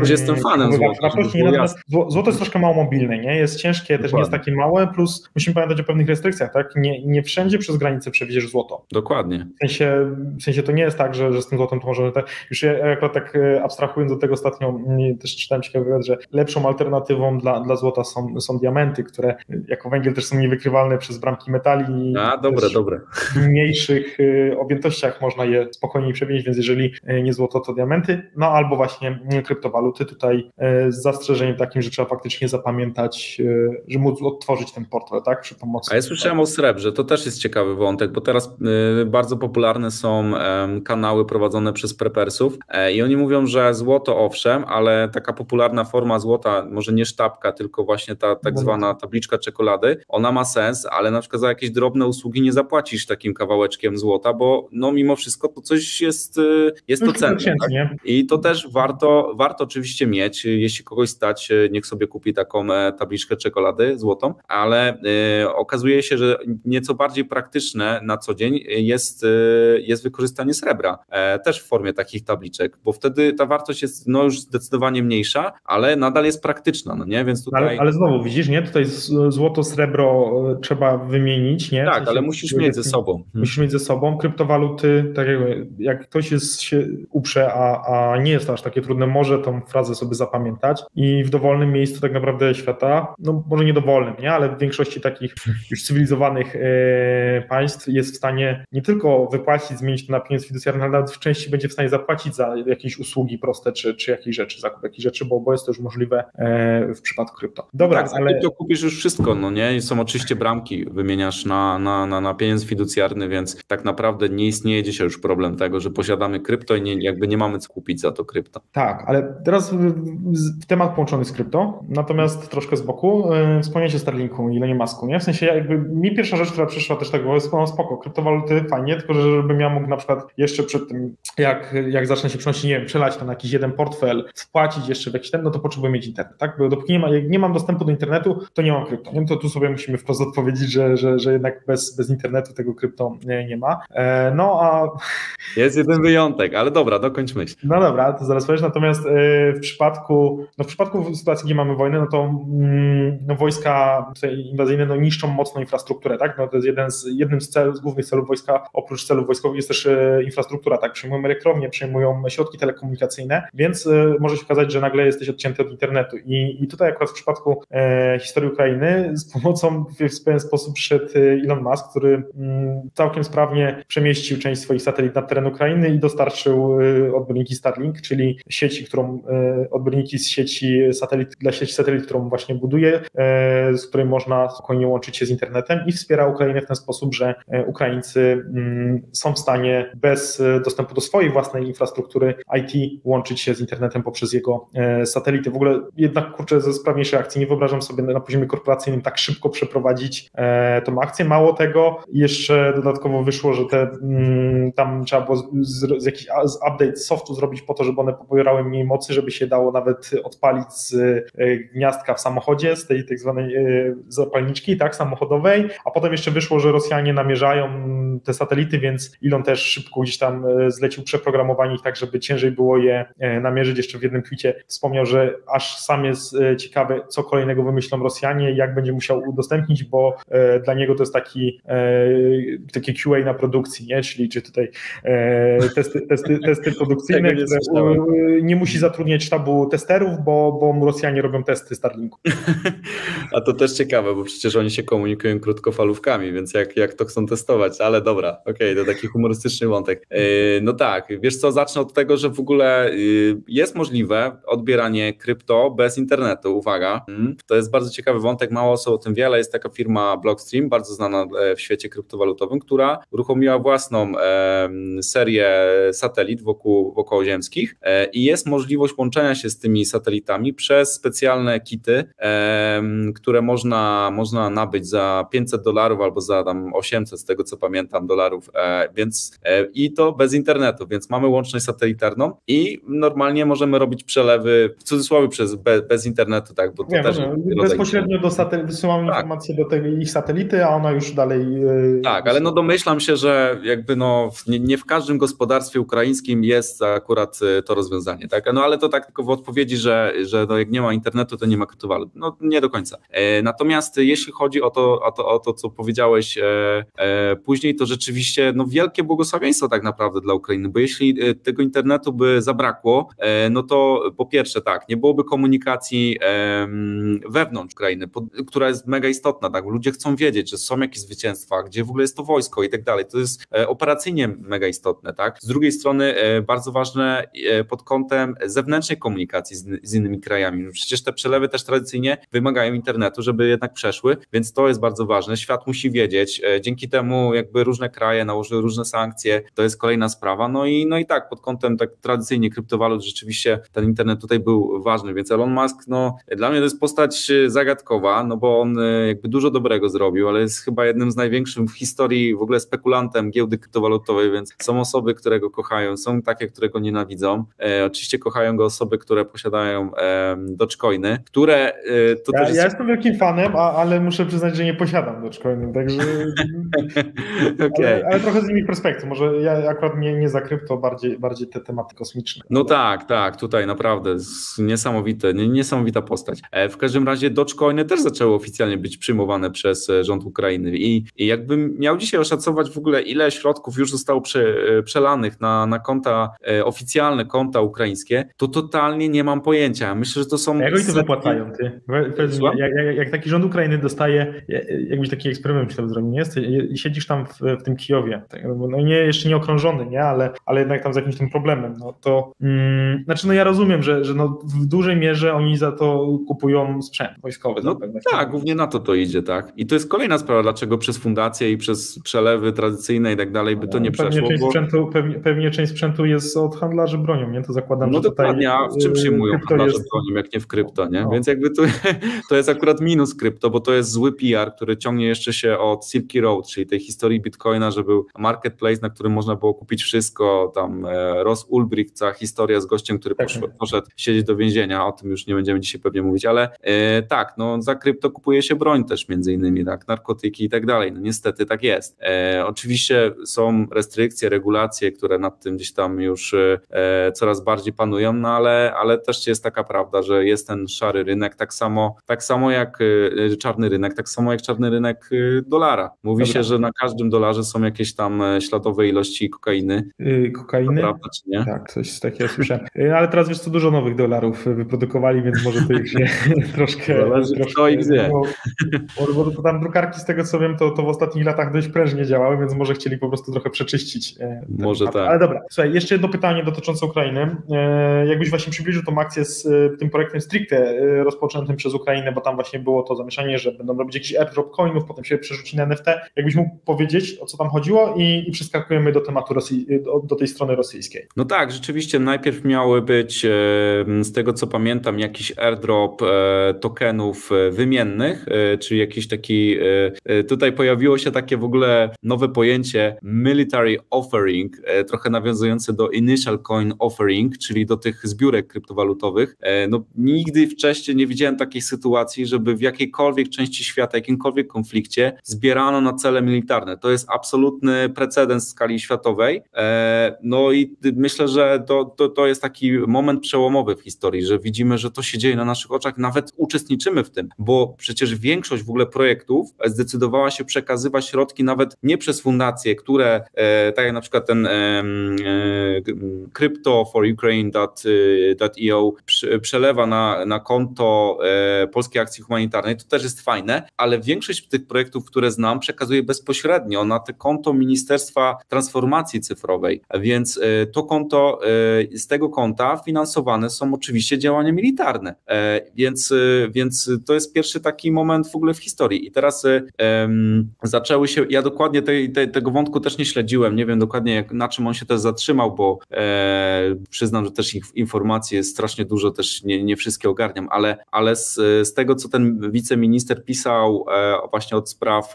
Już jestem fanem złota. Natomiast złoto jest troszkę mało mobilne, nie? Jest ciężkie, Dokładnie. też nie jest takie małe, plus musimy pamiętać o pewnych restrykcjach, tak? Nie, nie wszędzie przez granicę przewieziesz złoto. Dokładnie. W sensie, w sensie to nie jest tak, że, że z tym złotem to możemy tak, już ja akurat tak abstrahując do tego ostatnio też czytałem ciekawy wywiad, że lepszą alternatywą dla, dla złota są, są diamenty, które jako węgiel też są niewykrywalne przez bramki metali. A, dobre, dobre. W mniejszych y, objętościach można je spokojniej przewieźć, więc jeżeli nie złoto, to diamenty, no albo właśnie kryptowaluty. Tutaj z zastrzeżeniem takim, że trzeba faktycznie zapamiętać, że móc odtworzyć ten portfel, tak, przy pomocy. A ja słyszałem o srebrze, to też jest ciekawy wątek, bo teraz bardzo popularne są kanały prowadzone przez prepersów e, i oni mówią, że złoto owszem, ale taka popularna forma złota, może nie sztabka, tylko właśnie ta tak zwana tabliczka czekolady, ona ma sens, ale na przykład za jakieś drobne usługi nie zapłacisz takim kawałeczkiem złota, bo no mimo wszystko to coś jest, y, jest to cenne. Tak? I to też warto, warto oczywiście mieć, jeśli kogoś stać, y, niech sobie kupi taką e, tabliczkę czekolady złotą, ale y, okazuje się, że nieco bardziej praktyczne na co dzień jest, y, jest wykorzystanie srebra, e, też w formie takich tabliczek, bo wtedy ta wartość jest no już zdecydowanie mniejsza, ale nadal jest praktyczna, no nie? Więc tutaj... Ale, ale znowu widzisz, nie? Tutaj złoto, srebro e, trzeba wymienić, nie? Tak, w sensie, ale musisz mieć ze sobą. Musisz mieć ze sobą. Kryptowaluty, tak jak, jak ktoś jest, się uprze, a, a nie jest aż takie trudne, może tą frazę sobie zapamiętać i w dowolnym miejscu tak naprawdę świata, no może nie dowolnym, nie? Ale w większości takich już cywilizowanych e, państw jest w stanie nie tylko wypłacić, zmienić to na pieniądz fiducjarny, ale nawet w części będzie w stanie zapłacić za jakieś usługi proste, czy, czy jakieś rzeczy, zakup jakichś rzeczy, bo, bo jest to już możliwe e, w przypadku krypto. Dobra, tak, ale... to kupisz już wszystko, no nie? I są oczywiście bramki, wymieniasz na, na, na, na pieniądz fiducjarny, więc tak naprawdę nie istnieje dzisiaj już problem tego, że posiadamy krypto i nie, jakby nie mamy co kupić za to krypto. Tak, ale teraz w temat połączony z krypto, natomiast troszkę z boku, yy, wspomnieliście o Starlinku i Lenie Masku, nie? W sensie jakby mi pierwsza rzecz, która przyszła też tego, jest no spoko, kryptowaluty fajnie, tylko żebym ja mógł na przykład jeszcze przed tym, jak, jak zacznę się przynosić, nie wiem, przelać to na jakiś jeden portfel, wpłacić jeszcze w jakiś ten, no to potrzebuję mieć internet, tak? Bo dopóki nie, ma, nie mam dostępu do internetu, to nie mam krypto, nie? To tu sobie musimy wprost odpowiedzieć, że, że, że jednak bez, bez internetu tego krypto nie, nie ma. E, no a... Jest jeden wyjątek, ale dobra, dokończ myśl. No dobra, to zaraz powiesz, natomiast e, w przypadku, no w przypadku sytuacji, gdzie mamy wojnę, no to mm, no wojska inwazyjne no niszczą mocno infrastrukturę, tak? No to jest jeden z, jednym z, z głównych celów wojska, oprócz celów wojskowych jest też e, infrastruktura, tak? Przejmują elektrownie, przejmują środki telekomunikacyjne, więc może się okazać, że nagle jesteś odcięty od internetu i, i tutaj akurat w przypadku e, historii Ukrainy z pomocą w pewien sposób przyszedł Elon Musk, który mm, całkiem sprawnie przemieścił część swoich satelit na teren Ukrainy i dostarczył odbiorniki Starlink, czyli sieci, którą odbiorniki z sieci satelit, dla sieci satelit, którą właśnie buduje, z której można spokojnie łączyć się z internetem i wspiera Ukrainę w ten sposób, że Ukraińcy mm, są w stanie bez dostępu do swojej własnej infrastruktury IT łączyć się z internetem poprzez jego satelity. W ogóle jednak kurczę ze sprawniejszej akcji nie wyobrażam sobie na poziomie korporacyjnym tak szybko przeprowadzić e, tą akcję. Mało tego, jeszcze dodatkowo wyszło, że te, mm, tam trzeba było z, z jakiś update softu zrobić po to, żeby one pobierały mniej mocy, żeby się dało nawet odpalić z e, gniazdka w samochodzie, z tej tak zwanej e, zapalniczki tak, samochodowej, a potem jeszcze wyszło, że Rosjanie namierzają te satelity, więc Elon też szybko gdzieś tam zlecił przeprogramowanie ich tak, żeby ciężej było je namierzyć. Jeszcze w jednym tweetie wspomniał, że aż sam jest ciekawy, co kolejnego wymyślą Rosjanie, jak będzie musiał udostępnić, bo e, dla niego to jest taki e, takie QA na produkcji, nie? czyli czy tutaj e, testy, testy, testy produkcyjne, nie, nie musi zatrudniać sztabu testerów, bo, bo Rosjanie robią testy Starlinku. *laughs* A to też ciekawe, bo przecież oni się komunikują krótkofalówkami, więc jak, jak to chcą testować, ale dobra, okej, okay, to taki humorystyczny wątek. No tak, wiesz co, zacznę od tego, że w ogóle y, jest możliwe odbieranie krypto bez internetu, uwaga, mhm. to jest bardzo ciekawy wątek, mało osób o tym wie, ale jest taka firma Blockstream, bardzo znana e, w świecie kryptowalutowym, która uruchomiła własną serię satelit wokół, wokołoziemskich e, i jest możliwość łączenia się z tymi satelitami przez specjalne kity, które można, można nabyć za 500 dolarów albo za tam 800 z tego co pamiętam dolarów, e, więc i to bez internetu, więc mamy łączność satelitarną i normalnie możemy robić przelewy w cudzysłowie przez bez, bez internetu, tak, bo nie, też no, bezpośrednio do satel- wysyłamy tak. informacje do tej ich satelity, a ona już dalej. Yy, tak, ale no domyślam się, że jakby no nie, nie, w każdym gospodarstwie ukraińskim jest akurat to rozwiązanie, tak? No ale to tak tylko w odpowiedzi, że, że no, jak nie ma internetu, to nie ma kryptowalut. No nie do końca. E, natomiast jeśli chodzi o to, o to, o to co powiedziałeś e, e, później, to rzeczywiście no wielkie błogosławieństwo tak naprawdę dla Ukrainy, bo jeśli y, tego internetu by zabrakło, e, no to po pierwsze tak, nie byłoby komunikacji wewnątrz Ukrainy, która jest mega istotna, tak? Ludzie chcą wiedzieć, że są jakieś zwycięstwa, gdzie w ogóle jest to wojsko i tak dalej. To jest e, operacyjnie mega istotne, tak? Z drugiej strony e, bardzo ważne e, pod kątem zewnętrznej komunikacji z, z innymi krajami. No przecież te przelewy też tradycyjnie wymagają internetu, żeby jednak przeszły, więc to jest bardzo ważne. Świat musi wiedzieć. Dzięki temu jakby różne kraje nałożyły różne sankcje, to jest kolejna sprawa. No i, no i tak, pod kątem tak tradycyjnie kryptowalut rzeczywiście ten internet tutaj był ważny, więc Elon Musk, no dla mnie to jest postać zagadkowa, no bo on e, jakby dużo dobrego zrobił, ale jest chyba jednym z największych w historii w ogóle spekulantem giełdy kryptowalutowej, więc są osoby, które go kochają, są takie, które go nienawidzą. E, oczywiście kochają go osoby, które posiadają e, Dogecoiny, które... E, to ja, też jest... ja jestem wielkim fanem, a, ale muszę przyznać, że nie posiadam Dogecoiny, także... *laughs* okay. ale, ale, trochę z innych perspektyw, może ja akurat nie, nie za krypto, bardziej, bardziej te tematy kosmiczne. No tak, tak, tutaj naprawdę niesamowite, niesamowita postać. E, w każdym razie Dogecoiny też zaczęły oficjalnie być przyjmowane przez e, rząd Ukrainy i, i jakbym miał dzisiaj oszacować w ogóle ile środków już zostało prze, e, przelanych na, na konta oficjalne, konta ukraińskie, to totalnie nie mam pojęcia. Myślę, że to są... Jak oni to wypłacają, ty? Jak, jak, jak, taki rząd Ukrainy dostaje, jakbyś taki eksperyment myślał zrobił, nie? Siedzisz tam w, w tym Kijowie, tak, no nie, jeszcze nie okrążony, nie? Ale, ale jednak tam z jakimś tym problemem, no to mm, znaczy no ja rozumiem, że, że no w dużej mierze oni za to kupują sprzęt wojskowy. No, tak, głównie na to to idzie, tak. I to jest kolejna sprawa, dlaczego przez fundacje i przez przelewy tradycyjne i tak dalej by to nie pewnie przeszło. Część bo... sprzętu, pewnie, pewnie, część sprzętu jest od handlarzy bronią, nie? To zakładam, no że dokładnie, a w czym y, przyjmują handlarze jest... bronią, jak nie w krypto, nie? No. Więc jakby tu, *laughs* to jest akurat minus krypto, bo to jest zły PR, który ciągnie jeszcze się od Silky Road, czyli tej historii Bitcoina, że był marketplace, na którym można było kupić wszystko, tam e, Ross Ulbricht, cała historia z gościem, który tak. poszedł, poszedł siedzieć do więzienia, o tym już nie będziemy dzisiaj pewnie mówić, ale e, tak, no za krypto kupuje się broń też między innymi, tak, narkotyki i tak dalej. No niestety tak jest. E, oczywiście są restrykcje, regulacje, które nad tym gdzieś tam już e, coraz bardziej panują, no ale, ale też jest taka prawda, że jest ten szary rynek, tak samo, tak samo jak e, czarny rynek, tak samo jak czarny rynek e, dolara. Mówi Dobra. się, że na każdym dolarze są jakieś tam e, śladowe ilości kokainy. Yy, kokainy? Prawda, czy nie? Tak, coś takiego słyszałem. ale teraz wiesz co, dużo nowych dolarów wyprodukowali, więc może to ich się *laughs* troszkę... Zależy, troszkę, kto ich wie. bo tam drukarki z tego co wiem, to, to w ostatnich latach dość prężnie działały, więc może chcieli po prostu trochę przeczyścić. Może temat. tak. Ale dobra, słuchaj, jeszcze jedno pytanie dotyczące Ukrainy. Jakbyś właśnie przybliżył tą akcję z tym projektem stricte rozpoczętym przez Ukrainę, bo tam właśnie było to zamieszanie, że będą robić jakiś airdrop coinów, potem się przerzuci na NFT. Jakbyś mógł powiedzieć, o co tam chodziło i, i przeskakujemy do tematu Rosji, do, do tej strony rosyjskiej. No tak, rzeczywiście najpierw miały być, z tego co pamiętam, jakiś airdrop e, tokenów e, wymiennych, e, czyli jakiś taki, tutaj pojawiło się takie w ogóle nowe pojęcie military offering, trochę nawiązujące do initial coin offering, czyli do tych zbiórek kryptowalutowych. No nigdy wcześniej nie widziałem takiej sytuacji, żeby w jakiejkolwiek części świata, jakimkolwiek konflikcie zbierano na cele militarne. To jest absolutny precedens w skali światowej. No i myślę, że to, to, to jest taki moment przełomowy w historii, że widzimy, że to się dzieje na naszych oczach, nawet uczestniczymy w tym, bo przecież większość w ogóle projektów zdecydowała się przekazywać środki nawet nie przez fundacje, które, e, tak jak na przykład ten e, Crypto for Ukraine.io przelewa na, na konto e, Polskiej Akcji Humanitarnej, to też jest fajne, ale większość tych projektów, które znam, przekazuje bezpośrednio na te konto Ministerstwa Transformacji Cyfrowej, więc to konto, z tego konta finansowane są oczywiście działania militarne, e, więc, e, więc to jest pierwszy taki moment w ogóle w historii. I teraz um, zaczęły się, ja dokładnie tej, tego wątku też nie śledziłem, nie wiem dokładnie jak, na czym on się też zatrzymał, bo e, przyznam, że też ich informacji jest strasznie dużo, też nie, nie wszystkie ogarniam, ale, ale z, z tego, co ten wiceminister pisał e, właśnie od spraw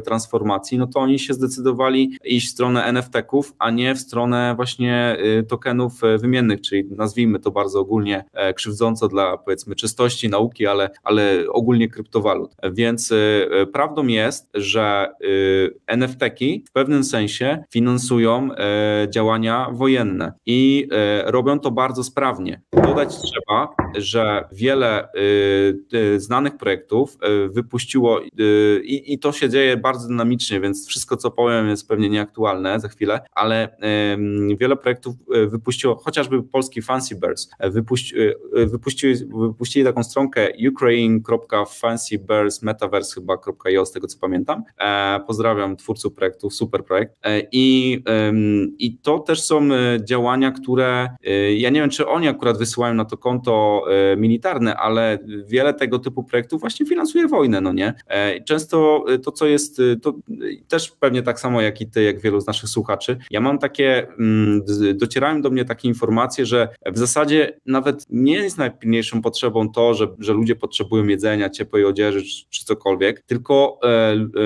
transformacji, no to oni się zdecydowali iść w stronę NFT-ków, a nie w stronę właśnie tokenów wymiennych, czyli nazwijmy to bardzo ogólnie e, krzywdząco dla powiedzmy czystości nauki, ale, ale ogólnie kryptowalut. Więc e, prawdą jest, że e, NFT-ki w pewnym sensie finansują działania wojenne i robią to bardzo sprawnie. Dodać trzeba, że wiele znanych projektów wypuściło i, i to się dzieje bardzo dynamicznie, więc wszystko co powiem jest pewnie nieaktualne za chwilę, ale wiele projektów wypuściło, chociażby polski Fancy Birds, wypuści, e, wypuścili, wypuścili taką stronkę ukraine.fancybearsmetaverse chyba.io z tego co pamiętam. E, pozdrawiam twórców projektu, super projekt. E, I, I to też są działania, które ja nie wiem, czy oni akurat wysyłają na to konto militarne, ale wiele tego typu projektów właśnie finansuje wojnę, no nie? Często to, co jest, to też pewnie tak samo jak i ty, jak wielu z naszych słuchaczy, ja mam takie, mm, docierają do mnie takie informacje, że w zasadzie nawet nie jest najpilniejszą potrzebą to, że, że ludzie potrzebują jedzenia, ciepłej odzieży czy, czy cokolwiek, tylko e,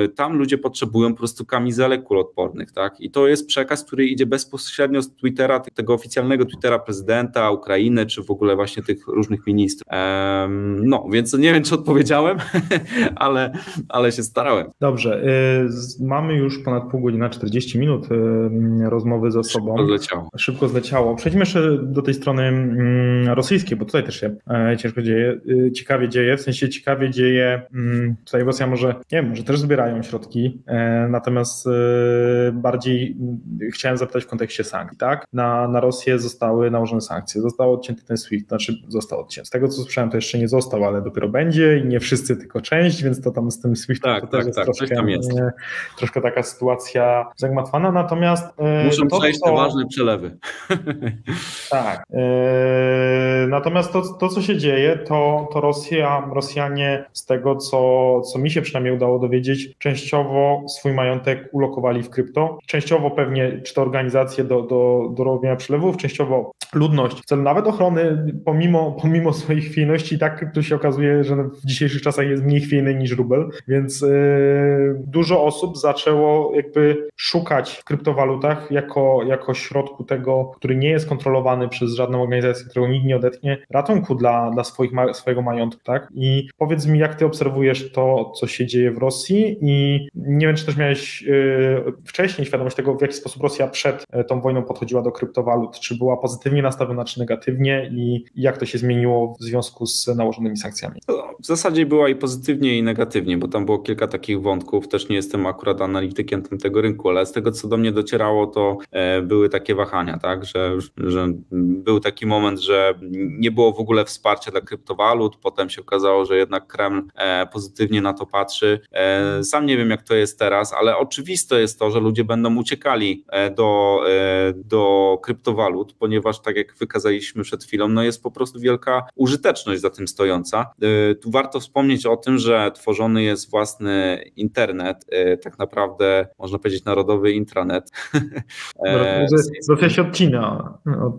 e, tam ludzie potrzebują po prostu kamizelek kuloodpornych, tak? I to jest przekaz, który idzie bezpośrednio z Twittera, tego oficjalnego Twittera prezydenta Ukrainy, czy w ogóle właśnie tych różnych ministrów. no, więc nie wiem, czy odpowiedziałem, *laughs* ale, ale się starałem. Dobrze, y, mamy już ponad pół godziny, 40 minut y, rozmowy ze sobą. Szybko zleciało. Szybko zleciało. Przejdźmy jeszcze do tej strony mm, rosyjskiej, bo tutaj też się e, ciężko dzieje, y, ciekawie dzieje, w sensie ciekawie dzieje, mm, tutaj Rosja może, nie wiem, może też zbierają środki, e, natomiast e, bardziej mm, chciałem zapytać w kontekście sankcji, tak? Na, na Rosję zostały nałożone sankcje, został odcięty ten SWIFT, znaczy został odcięty. Z tego co słyszałem, to jeszcze nie został, ale dopiero będzie i nie wszyscy, tylko część, więc to tam z tym SWIFTem tak, to tak, tak, jest, troszkę, jest. troszkę taka sytuacja zagmatwana, natomiast Muszą to, przejść te ważne przelewy. *laughs* Tak. Yy, natomiast to, to, co się dzieje, to, to Rosja, Rosjanie z tego, co, co mi się przynajmniej udało dowiedzieć, częściowo swój majątek ulokowali w krypto, częściowo pewnie czy to organizacje do, do, do robienia przelewów, częściowo ludność w celu nawet ochrony, pomimo, pomimo swojej chwiejności, i tak to się okazuje, że w dzisiejszych czasach jest mniej chwiejny niż rubel, więc yy, dużo osób zaczęło jakby szukać w kryptowalutach jako, jako środku tego, który nie jest kontrolowany przez żadną organizację, którego nikt nie odetnie, ratunku dla, dla swoich, swojego majątku, tak? I powiedz mi, jak ty obserwujesz to, co się dzieje w Rosji i nie wiem, czy też miałeś yy, wcześniej świadomość tego, w jaki sposób Rosja przed yy, tą wojną podchodziła do kryptowalut, czy była pozytywnie nastawiona, czy negatywnie i jak to się zmieniło w związku z nałożonymi sankcjami? W zasadzie była i pozytywnie, i negatywnie, bo tam było kilka takich wątków, też nie jestem akurat analitykiem tego rynku, ale z tego, co do mnie docierało, to e, były takie wahania, tak, że, że był taki moment, że nie było w ogóle wsparcia dla kryptowalut, potem się okazało, że jednak Kreml e, pozytywnie na to patrzy. Sam nie wiem, jak to jest teraz, ale oczywiste jest to, że ludzie będą uciekali do, do kryptowalut, ponieważ tak jak wykazaliśmy przed chwilą, no jest po prostu wielka użyteczność za tym stojąca. Tu warto wspomnieć o tym, że tworzony jest własny internet, tak naprawdę można powiedzieć narodowy intranet. *laughs* Rosja się odcina.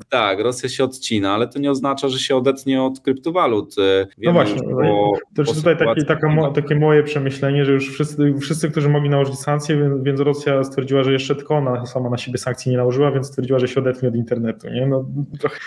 Tak, Rosja się odcina, ale to nie oznacza, że się odetnie od kryptowalut. Wiemy no właśnie, po, to jest tutaj takie, taka, takie moje przemyślenie, że już wszyscy, wszyscy którzy mogli nałożyć sankcje, więc, Rosja stwierdziła, że jeszcze tylko ona sama na siebie sankcji nie nałożyła, więc stwierdziła, że się odetnie od internetu. Nie? No, trochę,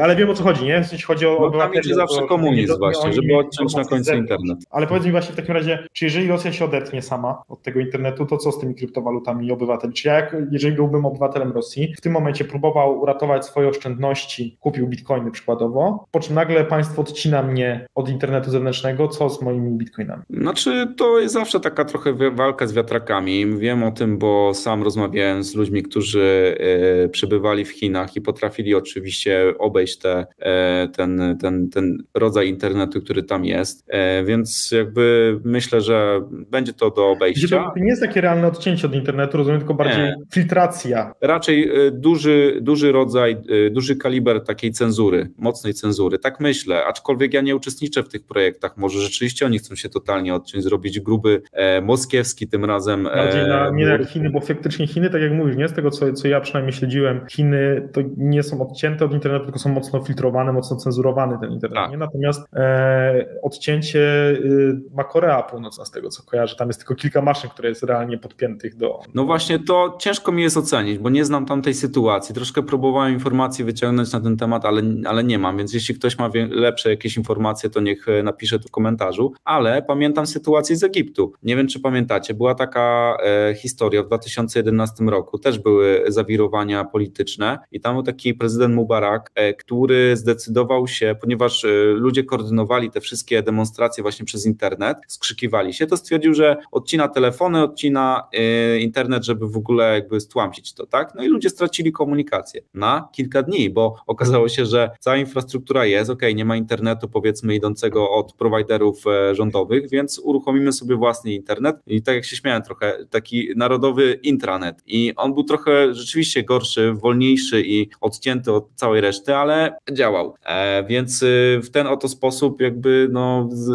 ale wiem o co chodzi, nie? Jeśli chodzi o no, obywateli. Tam zawsze komunizm właśnie, żeby odciąć na końcu internet. Ale powiedz mi właśnie w takim razie, czy jeżeli Rosja się odetnie sama od tego internetu, to co z tymi kryptowalutami obywateli? Czy ja, jak, jeżeli byłbym obywatelem Rosji, w tym momencie próbował uratować swoje oszczędności, kupił bitcoiny przykładowo, po czym nagle państwo odcina mnie od internetu zewnętrznego, co z moimi bitcoinami? Znaczy, to jest zawsze taka trochę walka z wiatrakami. Wiem o tym, bo sam rozmawiałem z ludźmi, którzy e, przebywali w Chinach i potrafili oczywiście obejść te, e, ten, ten, ten rodzaj internetu, który tam jest, e, więc jakby myślę, że będzie to do obejścia. To nie jest takie realne odcięcie od internetu, rozumiem, tylko bardziej nie. filtracja. Raczej duży, duży rodzaj, duży kaliber takiej cenzury, mocnej cenzury, tak myślę, aczkolwiek ja nie uczestniczę w tych projektach, może rzeczywiście oni chcą się totalnie odciąć, zrobić gruby e, moskiewski tym razem. E, bardziej na, nie jak Chiny, bo faktycznie Chiny, tak jak mówisz, nie z tego co, co ja przynajmniej śledziłem, Chiny to nie są odcięte od internetu, tylko są mocno filtrowane, mocno cenzurowany ten internet. Tak. Natomiast e, odcięcie y, ma Korea Północna z tego co kojarzę, tam jest tylko kilka maszyn, które jest realnie podpiętych do... No właśnie, to ciężko mi jest ocenić, bo nie znam tamtej sytuacji. Troszkę próbowałem informacji wyciągnąć na ten temat, ale, ale nie mam, więc jeśli ktoś ma lepsze jakieś informacje, to niech e, napisze tu w komentarzu. Ale pamiętam sytuację z Egiptu. Nie wiem, czy pamiętacie, była taka e, historia w 2011 roku, też były zawirowania polityczne i tam był taki prezydent Mubarak, e, który zdecydował się, ponieważ e, ludzie koordynowali te wszystkie demonstracje właśnie przez internet, skrzykiwali się, to stwierdził, że odcina telefony, odcina e, internet, żeby w ogóle jakby stłamsić to, tak? No i ludzie stracili komunikację na kilka dni, bo okazało się, że cała infrastruktura jest, ok, nie ma internetu powiedzmy idącego od prowajderów e, rządowych, więc uruchomimy sobie własny internet. I tak jak się śmiałem trochę, taki narodowy intranet. I on był trochę rzeczywiście gorszy, wolniejszy i odcięty od całej reszty, ale działał, e, więc y, w ten oto sposób jakby no z,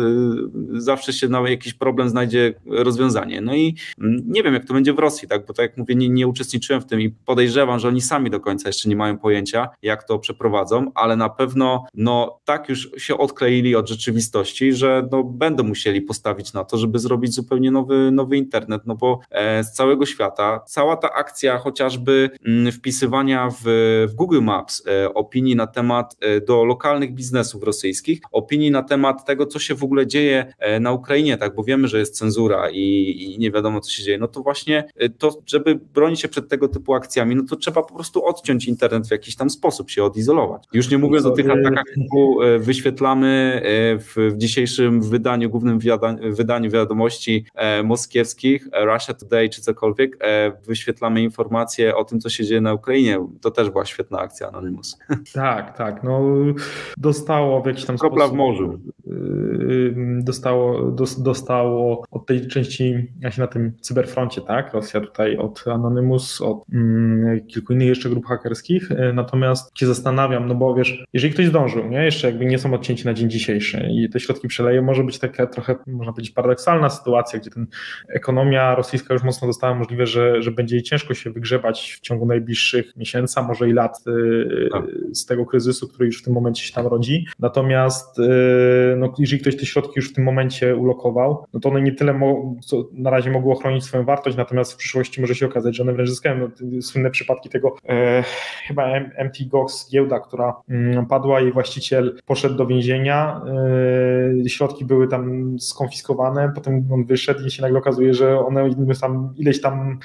zawsze się na jakiś problem znajdzie rozwiązanie. No i mm, nie wiem jak to będzie w Rosji, tak, bo tak jak mówię, nie, nie uczestniczyłem w tym i podejrzewam, że oni sami do końca jeszcze nie mają pojęcia, jak to przeprowadzą, ale na pewno no tak już się odkleili od rzeczywistości, że no, będą musieli postawić na to, żeby zrobić zupełnie nowy, nowy internet, no bo e, z całego świata cała ta akcja chociażby mm, wpisywania w, w Google Maps e, opinii na temat e, do lokalnych biznesów rosyjskich, opinii na temat tego, co się w ogóle dzieje na Ukrainie, tak, bo wiemy, że jest cenzura i, i nie wiadomo, co się dzieje, no to właśnie to, żeby bronić się przed tego typu akcjami, no to trzeba po prostu odciąć internet w jakiś tam sposób, się odizolować. Już nie mówiąc o tych atakach typu wyświetlamy w, w dzisiejszym wydaniu, głównym wydaniu wiadomości e, moskiewskich, e, Russia Today czy cokolwiek, e, wyświetlamy informacje o tym, co się dzieje na Ukrainie. To też była świetna akcja Anonymous. *laughs* Tak, tak. No, dostało w jakiś tam Kropla sposób. w morzu. Dostało, dostało od tej części, się na tym cyberfroncie, tak? Rosja tutaj od Anonymous, od mm, kilku innych jeszcze grup hakerskich. Natomiast się zastanawiam, no bo wiesz, jeżeli ktoś zdążył, nie? Jeszcze jakby nie są odcięci na dzień dzisiejszy i te środki przeleje, może być taka trochę, można powiedzieć, paradoksalna sytuacja, gdzie ten ekonomia rosyjska już mocno dostała możliwe, że, że będzie jej ciężko się wygrzebać w ciągu najbliższych miesięcy, a może i lat y, tak. z tego kryzysu, który już w tym momencie się tam rodzi. Natomiast y, no, jeżeli ktoś te środki już w tym momencie ulokował, no to one nie tyle mo, na razie mogły ochronić swoją wartość, natomiast w przyszłości może się okazać, że one wręcz zyskają. Słynne przypadki tego, e, chyba MT Gox giełda, która mm, padła, jej właściciel poszedł do więzienia, e, środki były tam skonfiskowane, potem on wyszedł i się nagle okazuje, że one tam ileś tam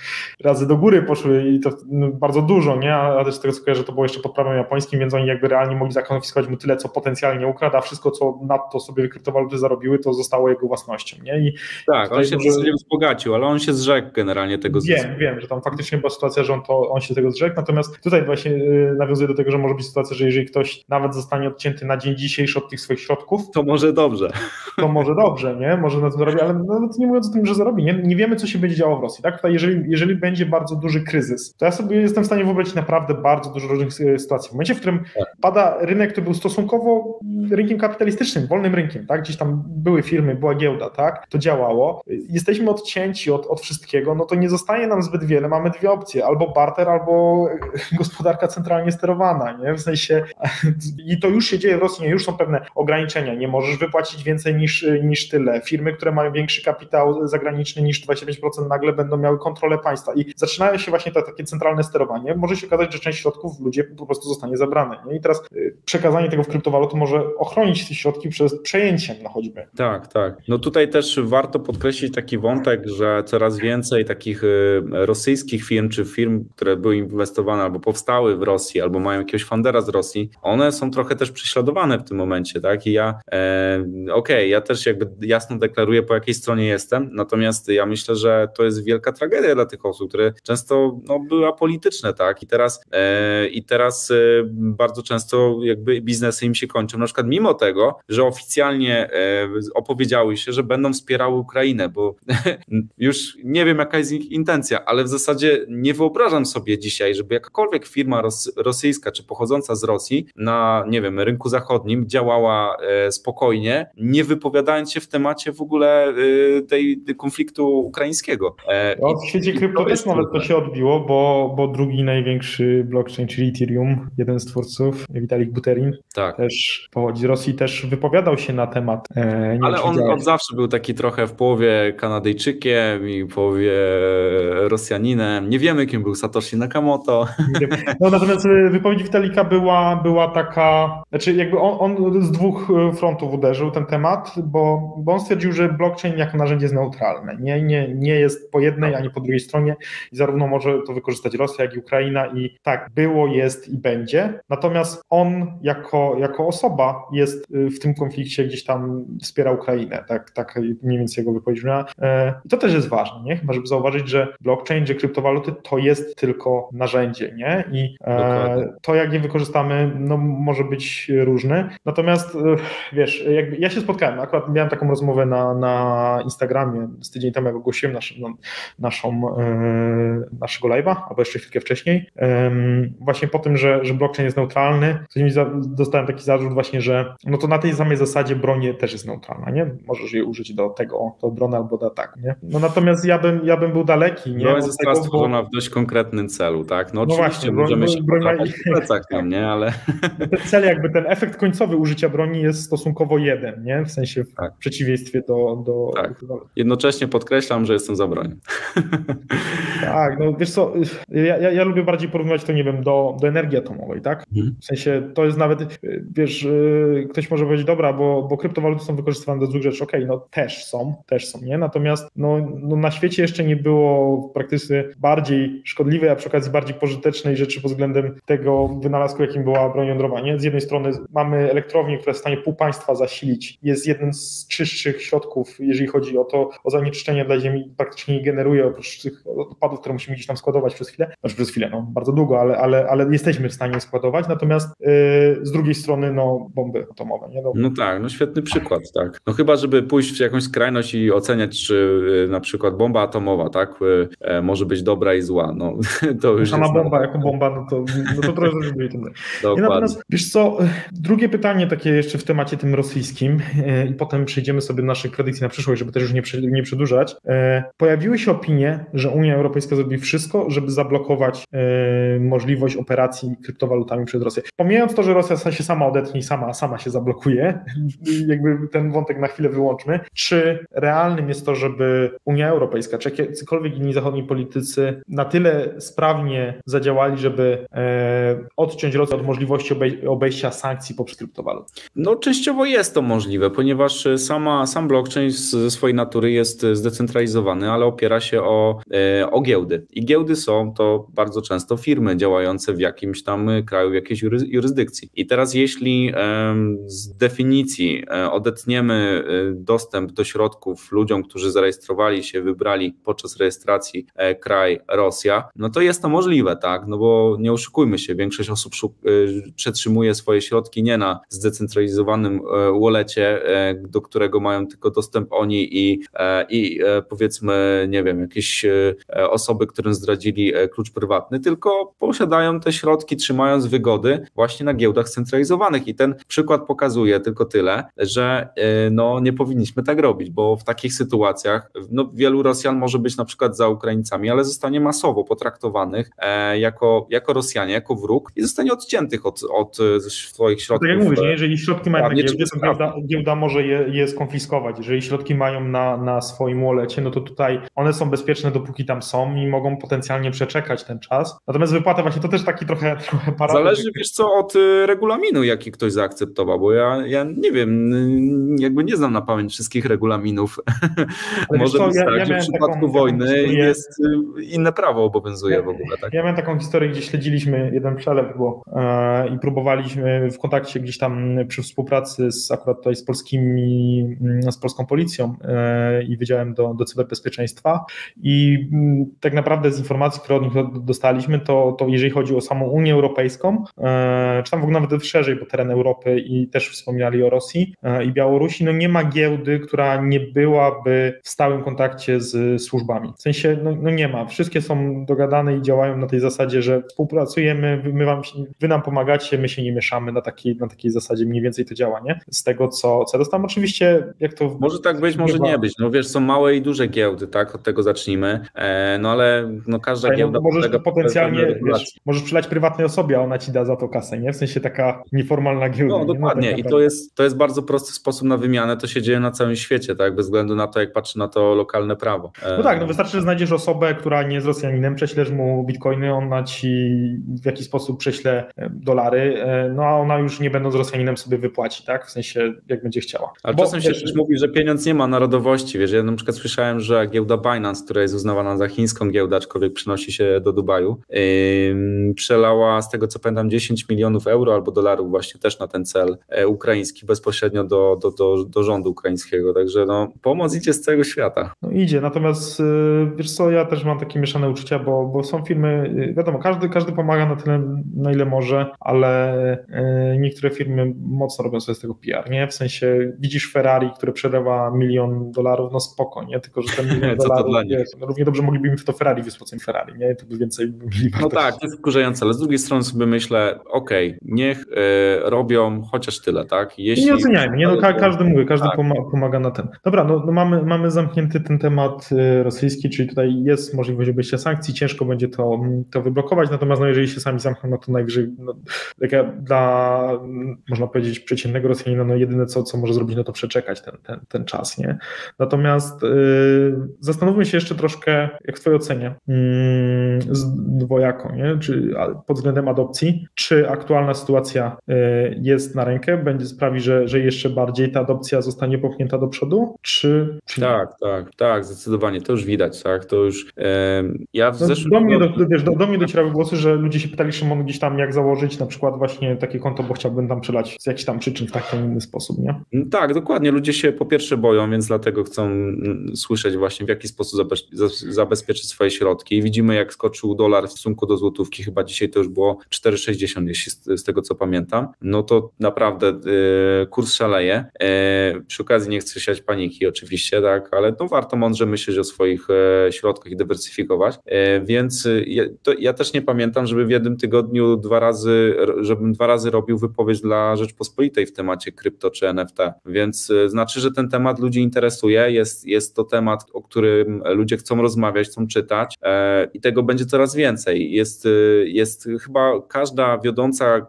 razy do góry poszły i to no, bardzo dużo, nie? A też z tego co kojarzę, to było jeszcze pod prawem japońskim, więc oni jakby realnie mogli zakonfiskować mu tyle, co potencjalnie ukradł, a wszystko, co nadto sobie kryptowaluty zarobiły, to zostało jego własnością, nie? I tak, on się w wzbogacił, ale on się zrzekł generalnie tego Wiem, zysku. wiem, że tam faktycznie była sytuacja, że on, to, on się tego zrzekł, natomiast tutaj właśnie y, nawiązuje do tego, że może być sytuacja, że jeżeli ktoś nawet zostanie odcięty na dzień dzisiejszy od tych swoich środków, to może dobrze. To może dobrze, nie? Może na tym zarobi, ale no, nie mówiąc o tym, że zarobi, nie, nie wiemy, co się będzie działo w Rosji, tak? Tutaj jeżeli, jeżeli będzie bardzo duży kryzys, to ja sobie jestem w stanie wyobrazić naprawdę bardzo dużo różnych sytuacji. W momencie, w którym tak. pada rynek, który był stosunkowo rynkiem kapitalistycznym, wolnym rynkiem, tak? Gdzieś tam były firmy, była giełda, tak? To działało. Jesteśmy odcięci od, od wszystkiego, no to nie zostaje nam zbyt wiele. Mamy dwie opcje, albo barter, albo gospodarka centralnie sterowana, nie? W sensie *laughs* i to już się dzieje w Rosji, już są pewne ograniczenia. Nie możesz wypłacić więcej niż, niż tyle. Firmy, które mają większy kapitał zagraniczny niż 25% nagle będą miały kontrolę państwa i zaczynają się właśnie to, takie centralne sterowanie. Może się okazać, że część środków ludzie po prostu zostanie zabrane. Nie? I teraz y, przekazanie tego w kryptowaluty może ochronić te środki przed przejęciem no choćby. Tak, tak. No tutaj też warto podkreślić taki wątek, że coraz więcej takich y, rosyjskich firm, czy firm, które były inwestowane albo powstały w Rosji, albo mają jakiegoś fundera z Rosji, one są trochę też prześladowane w tym momencie, tak? I ja, e, okej, okay, ja też jakby jasno deklaruję, po jakiej stronie jestem, natomiast ja myślę, że to jest wielka tragedia dla tych osób, które często no, były apolityczne, tak? I teraz, e, i teraz e, bardzo często jakby biznesy im się kończą, na przykład mimo tego, że oficjalnie e, opowiedziały się, że będą wspierały Ukrainę, bo *laughs* już nie wiem, jaka jest ich intencja, ale w zasadzie nie wyobrażam sobie dzisiaj, żeby jakakolwiek firma rosyjska czy pochodząca z Rosji na, nie wiem, rynku zachodnim działała e, spokojnie, nie wypowiadając się w temacie w ogóle e, tej, konfliktu ukraińskiego. No, w świecie krypto też nawet to się odbiło, bo, bo drugi największy blockchain, czyli Ethereum, jeden z twórców, Vitalik Buterin, tak. też pochodzi z Rosji, też wypowiadał się na temat. E, Ale on od zawsze był taki trochę w połowie Kanadyjczykiem i w połowie Rosjaninem. Nie wiemy, kim był Satoshi Nakamoto. *laughs* No natomiast wypowiedź Witalika była, była taka, znaczy jakby on, on z dwóch frontów uderzył ten temat, bo, bo on stwierdził, że blockchain jako narzędzie jest neutralne. Nie, nie, nie jest po jednej ani po drugiej stronie i zarówno może to wykorzystać Rosja, jak i Ukraina i tak było, jest i będzie. Natomiast on jako, jako osoba jest y, w tym konflikcie gdzieś tam wspiera Ukrainę, tak, tak mniej więcej jego wypowiedź e, I to też jest ważne, nie? Chyba, żeby zauważyć, że blockchain, że kryptowaluty to jest tylko narzędzie, nie? I e, to, jak je wykorzystamy, no, może być różne. Natomiast e, wiesz, jakby ja się spotkałem, akurat miałem taką rozmowę na, na Instagramie z tydzień temu, jak ogłosiłem nasz, no, naszą, e, naszego live'a, albo jeszcze chwilkę wcześniej, właśnie po tym, że, że blockchain jest neutralny, dostałem taki zarzut właśnie, że no to na tej samej zasadzie broń też jest neutralna, nie? Możesz jej użyć do tego, do obrony albo do ataku, nie? No natomiast ja bym, ja bym był daleki, nie? Broń została stworzona bo... w dość konkretnym celu, tak? No, no oczywiście właśnie, możemy się broń w plecach tam, nie? Ale... *laughs* Ten cel jakby, ten efekt końcowy użycia broni jest stosunkowo jeden, nie? W sensie w tak. przeciwieństwie do... do... Tak. Jednocześnie podkreślam, że jestem za broń. *laughs* Tak, no wiesz co, ja, ja, ja lubię bardziej porównywać to, nie wiem, do, do energii atomowej, tak? Mhm. W sensie to jest nawet, wiesz, y, ktoś może powiedzieć, dobra, bo, bo kryptowaluty są wykorzystywane do dwóch rzeczy, okej, okay, no też są, też są, nie? Natomiast no, no na świecie jeszcze nie było w praktyce bardziej szkodliwej, a przy okazji bardziej pożytecznej rzeczy pod względem tego wynalazku, jakim była broń jądrowa, nie? Z jednej strony mamy elektrownię, która jest w stanie pół państwa zasilić, jest jednym z czystszych środków, jeżeli chodzi o to, o zanieczyszczenie dla Ziemi, praktycznie nie generuje oprócz tych odpadów, które musimy gdzieś tam składować przez chwilę, znaczy przez chwilę, no bardzo długo, ale, ale, ale jesteśmy w stanie składować, natomiast yy, z drugiej strony no bomby atomowe, nie? No, no tak, no świetny przykład, tak. No chyba, żeby pójść w jakąś skrajność i oceniać, czy yy, na przykład bomba atomowa, tak, yy, może być dobra i zła, no *laughs* to już Sama bomba jako bomba, no to, no to trochę tym. Dokładnie. Natomiast, wiesz co, drugie pytanie takie jeszcze w temacie tym rosyjskim yy, i potem przejdziemy sobie do naszych predykcji na przyszłość, żeby też już nie, nie przedłużać. Pojawiły się opinie, że Unia Europejska zrobi wszystko, żeby zablokować możliwość operacji kryptowalutami przez Rosję. Pomijając to, że Rosja się sama odetnie i sama, sama się zablokuje, *laughs* jakby ten wątek na chwilę wyłączmy, czy jest to, żeby Unia Europejska, czy jakiekolwiek inni zachodni politycy na tyle sprawnie zadziałali, żeby e, odciąć Rosję od możliwości obej obejścia sankcji poprzez kryptowalut? No częściowo jest to możliwe, ponieważ sama, sam blockchain ze swojej natury jest zdecentralizowany, ale opiera się o, e, o giełdy. I giełdy są to bardzo często firmy działające w jakimś tam kraju, w jakiejś jurysdykcji. I teraz jeśli z definicji e, odetniemy e, dostęp do środków ludziom, którzy zarejestrowali się, wybrali podczas rejestracji e, kraj Rosja, no to jest to możliwe, tak? No bo nie oszukujmy się, większość osób przetrzymuje swoje środki nie na zdecentralizowanym wallecie, do którego mają tylko dostęp oni i, i powiedzmy, nie wiem, jakieś osoby, którym zdradzili klucz prywatny, tylko posiadają te środki, trzymając wygody właśnie na giełdach scentralizowanych. I ten przykład pokazuje tylko tyle, że no, nie powinniśmy tak robić, bo w takich sytuacjach no, wielu Rosjan może być na przykład za Ukraińcami, ale zostanie masowo potraktowanych jako, jako Rosjanie, jako wróg i zostanie odciętych od, od swoich środków. Tak jak mówisz, jeżeli środki mają na giełdzie, to giełda, giełda może je, je skonfiskować. Jeżeli środki mają na, na swoim wolecie, no to tutaj one są bezpieczne dopóki tam są i mogą potencjalnie przeczekać ten czas. Natomiast wypłata właśnie to też taki trochę, trochę paradoks. Zależy wiesz co od regulaminu, jaki ktoś zaakceptował, bo ja, ja nie wiem, jakby nie znam na pamięć wszystkich regulaminów. *laughs* Może co, być ja, tak, ja że w przypadku wojny historię... jest y, inne prawo obowiązuje ja, w ogóle. Tak? Ja miałem taką historię, gdzie śledziliśmy jeden przelew było, e, i próbowaliśmy w kontakcie gdzieś tam przy współpracy z akurat tutaj z polskimi, mm, z polską policją e, i Wydziałem do, do Cyberbezpieczeństwa i m, mm, tak naprawdę z informacji, które od nich dostaliśmy, to, to jeżeli chodzi o samą Unię Europejską, e, czy tam w ogóle nawet szerzej, bo teren Europy i też wspomniali o Rosji e, i Białorusi, no nie ma giełdy, która nie byłaby w stałym kontakcie z służbami. W sensie, no, no nie ma. Wszystkie są dogadane i działają na tej zasadzie, że współpracujemy, my wam, wy nam pomagacie, my się nie mieszamy na takiej, na takiej zasadzie mniej więcej to działa, nie? Z tego, co, co dostałem oczywiście, jak to... Może tak być, może nie być. No wiesz, są małe i duże giełdy, tak? Od tego zacznijmy. E, no ale no, każda no, giełda... No, możesz potencjalnie, wiesz, możesz przylać prywatnej osobie, a ona ci da za to kasę, nie? W sensie taka nieformalna giełda. No dokładnie no, tak i to jest, to jest bardzo prosty sposób na wymianę, to się dzieje na całym świecie, tak? Bez względu na to, jak patrzy na to lokalne prawo. No tak, no wystarczy, że znajdziesz osobę, która nie jest Rosjaninem, prześlesz mu bitcoiny, ona ci w jakiś sposób prześle e, dolary, e, no a ona już nie będąc Rosjaninem sobie wypłaci, tak? W sensie, jak będzie chciała. Ale Bo, czasem się też mówi, że pieniądz nie ma narodowości, wiesz, ja na przykład słyszałem, że giełda Binance, która jest uznawana za chińską giełdę, aczkolwiek przynosi się do Dubaju, yy, przelała z tego co pamiętam 10 milionów euro albo dolarów właśnie też na ten cel e, ukraiński bezpośrednio do, do, do, do rządu ukraińskiego, także no, pomoc idzie z całego świata. No idzie, natomiast y, wiesz co, ja też mam takie mieszane uczucia, bo, bo są firmy, y, wiadomo, każdy, każdy pomaga na tyle, na ile może, ale y, niektóre firmy mocno robią sobie z tego PR, nie? W sensie widzisz Ferrari, które przelewa milion dolarów, no spoko, nie? Tylko, że ten *laughs* milion dolarów, wiesz, no równie dobrze mogliby im w to Ferrari wysłać Ferrari, nie? To by więcej mieli No tak, to jest wkurzające, ale z drugiej strony sobie myślę, okej, okay, niech y, robią chociaż tyle, tak? Jeśli... Nie oceniajmy, nie? No, ka każdy mówi, każdy tak. pomaga, pomaga na ten. Dobra, no, no, mamy, mamy zamknięty ten temat y, rosyjski, czyli tutaj jest możliwość obejścia sankcji, ciężko będzie to, to wyblokować, natomiast no, jeżeli się sami zamkną, no to najwyżej no, dla, można powiedzieć, przeciętnego Rosjanina, no jedyne co, co może zrobić, no to przeczekać ten, ten, ten czas, nie? Natomiast yy, zastanówmy się jeszcze troszkę, jak w twojej ocenie, yy, dwojako, nie? Czy pod względem adopcji, czy aktualna sytuacja yy, jest na rękę, będzie sprawi, że, że jeszcze bardziej ta adopcja zostanie popchnięta do przodu, czy Tak, tak, tak, zdecydowanie, to już widać, tak, to już ja w no, zeszłym... Do mnie, do, wiesz, do, do mnie docierały głosy, że ludzie się pytali Szymon gdzieś tam, jak założyć na przykład właśnie takie konto, bo chciałbym tam przelać z jakichś tam przyczyn w taki inny sposób, nie? Mm, tak, dokładnie, ludzie się po pierwsze boją, więc dlatego chcą mm, słyszeć właśnie w jaki sposób zabezpieczyć swoje środki. Widzimy jak skoczył dolar w stosunku do złotówki, chyba dzisiaj to już było 4,60 jeśli z, tego co pamiętam, no to naprawdę y, kurs szaleje. Y, przy okazji nie chcę siać paniki oczywiście, tak, ale no warto mądrze myśleć o swoich y, środkach i dywersyfikować, więc ja, to, ja też nie pamiętam, żeby w jednym tygodniu dwa razy, żebym dwa razy robił wypowiedź dla Rzeczpospolitej w temacie krypto czy NFT, więc znaczy, że ten temat ludzi interesuje, jest, jest to temat, o którym ludzie chcą rozmawiać, chcą czytać i tego będzie coraz więcej. Jest, jest chyba każda wiodąca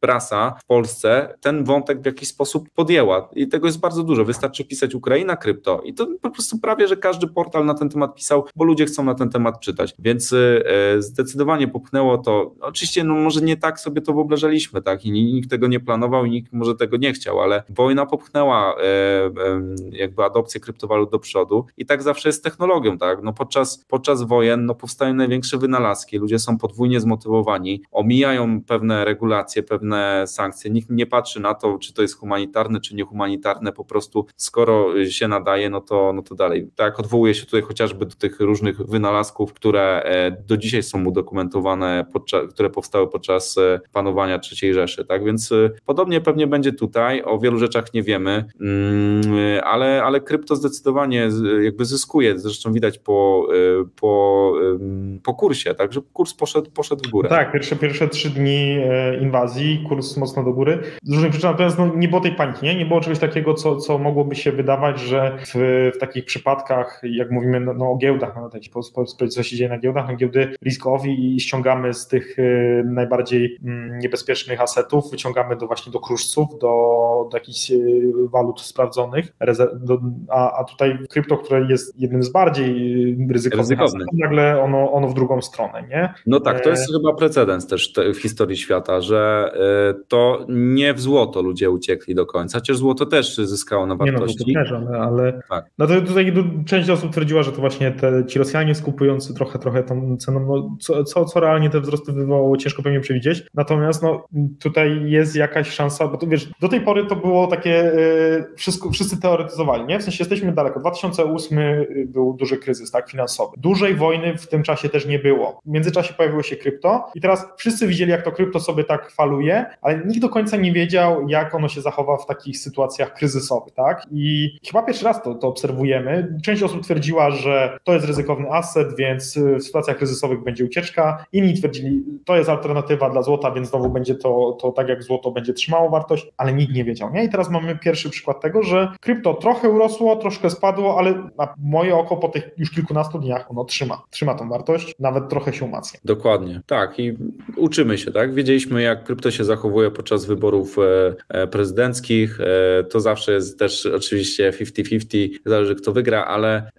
prasa w Polsce ten wątek w jakiś sposób podjęła i tego jest bardzo dużo. Wystarczy pisać Ukraina krypto. I to po prostu prawie, że każdy portal na ten temat pisał, bo ludzie chcą na ten temat czytać, więc e, zdecydowanie popchnęło to. Oczywiście no może nie tak sobie to wyobrażaliśmy, tak? I nikt tego nie planował i nikt może tego nie chciał, ale wojna popchnęła e, jakby adopcję kryptowalut do przodu. I tak zawsze jest technologią, tak, no podczas, podczas wojen no powstają największe wynalazki, ludzie są podwójnie zmotywowani, omijają pewne regulacje, pewne sankcje, nikt nie patrzy na to, czy to jest humanitarne, czy niehumanitarne, po prostu skoro się nadaje, no to, no to dalej. Tak, odwołuję się tutaj chociażby do tych różnych wynalazków, które e, do dzisiaj są udokumentowane, podczas, które powstały podczas e, panowania III Rzeszy, tak, więc e, podobnie pewnie będzie tutaj, o wielu rzeczach nie wiemy, mm, ale, ale krypto zdecydowanie jakby zyskuje, zresztą widać po, po, po kursie, tak, że kurs poszedł, poszedł w górę. Tak, pierwsze, pierwsze trzy dni inwazji, kurs mocno do góry, z różnych przyczyn, natomiast no, nie było tej paniki, nie? nie było czegoś takiego, co, co mogłoby się wydawać, że w, w takich przypadkach, jak mówimy no, no o giełdach, no, tak, co się dzieje na giełdach, no, giełdy riskowi i ściągamy z tych y, najbardziej mm, niebezpiecznych asetów, wyciągamy do właśnie do kruszców, do, do jakichś y, walut sprawdzonych, do, a, a tutaj krypto, które jest jednym z bardziej y, ryzykownych, asetów, nagle ono, ono w drugą stronę, nie? No tak, to jest e... chyba precedens też w historii świata, że to nie w złoto ludzie uciekli do końca, chociaż złoto też zyskało na wartości. Nie no, to też, ale, tak. no to tutaj część osób twierdziła, że to właśnie te, ci Rosjanie skupujący trochę, trochę tą ceną, no, co, co, co realnie te wzrosty wywołało, ciężko pewnie przewidzieć. Natomiast no, tutaj jest jakaś szansa, bo to wiesz, do tej pory to było takie, yy, wszystko, wszyscy teoretyzowali, nie? W sensie jesteśmy daleko. 2008 był duży kryzys, tak, finansowy. Dużej wojny w tym czasie też nie było. W międzyczasie pojawiło się krypto i teraz wszyscy widzieli, jak to krypto sobie tak faluje, ale nikt do końca nie wiedział, jak ono się zachowa w takich sytuacjach kryzysowych, tak? I chyba pierwszy raz to, to obserwujemy. Część osób twierdziła, że to jest ryzykowny aset, więc w sytuacjach kryzysowych będzie ucieczka. Inni twierdzili, to jest alternatywa dla złota, więc znowu będzie to, to tak jak złoto będzie trzymało wartość, ale nikt nie wiedział. Nie? I teraz mamy pierwszy przykład tego, że krypto trochę urosło, troszkę spadło, ale na moje oko po tych już kilkunastu dniach ono trzyma, trzyma tą wartość, nawet trochę się umacnia. Dokładnie, tak i uczymy się, tak? Wiedzieliśmy jak krypto się zachowuje podczas wyborów e, e, prezydenckich, e, to zawsze jest też oczywiście 50-50, zależy kto wygra, ale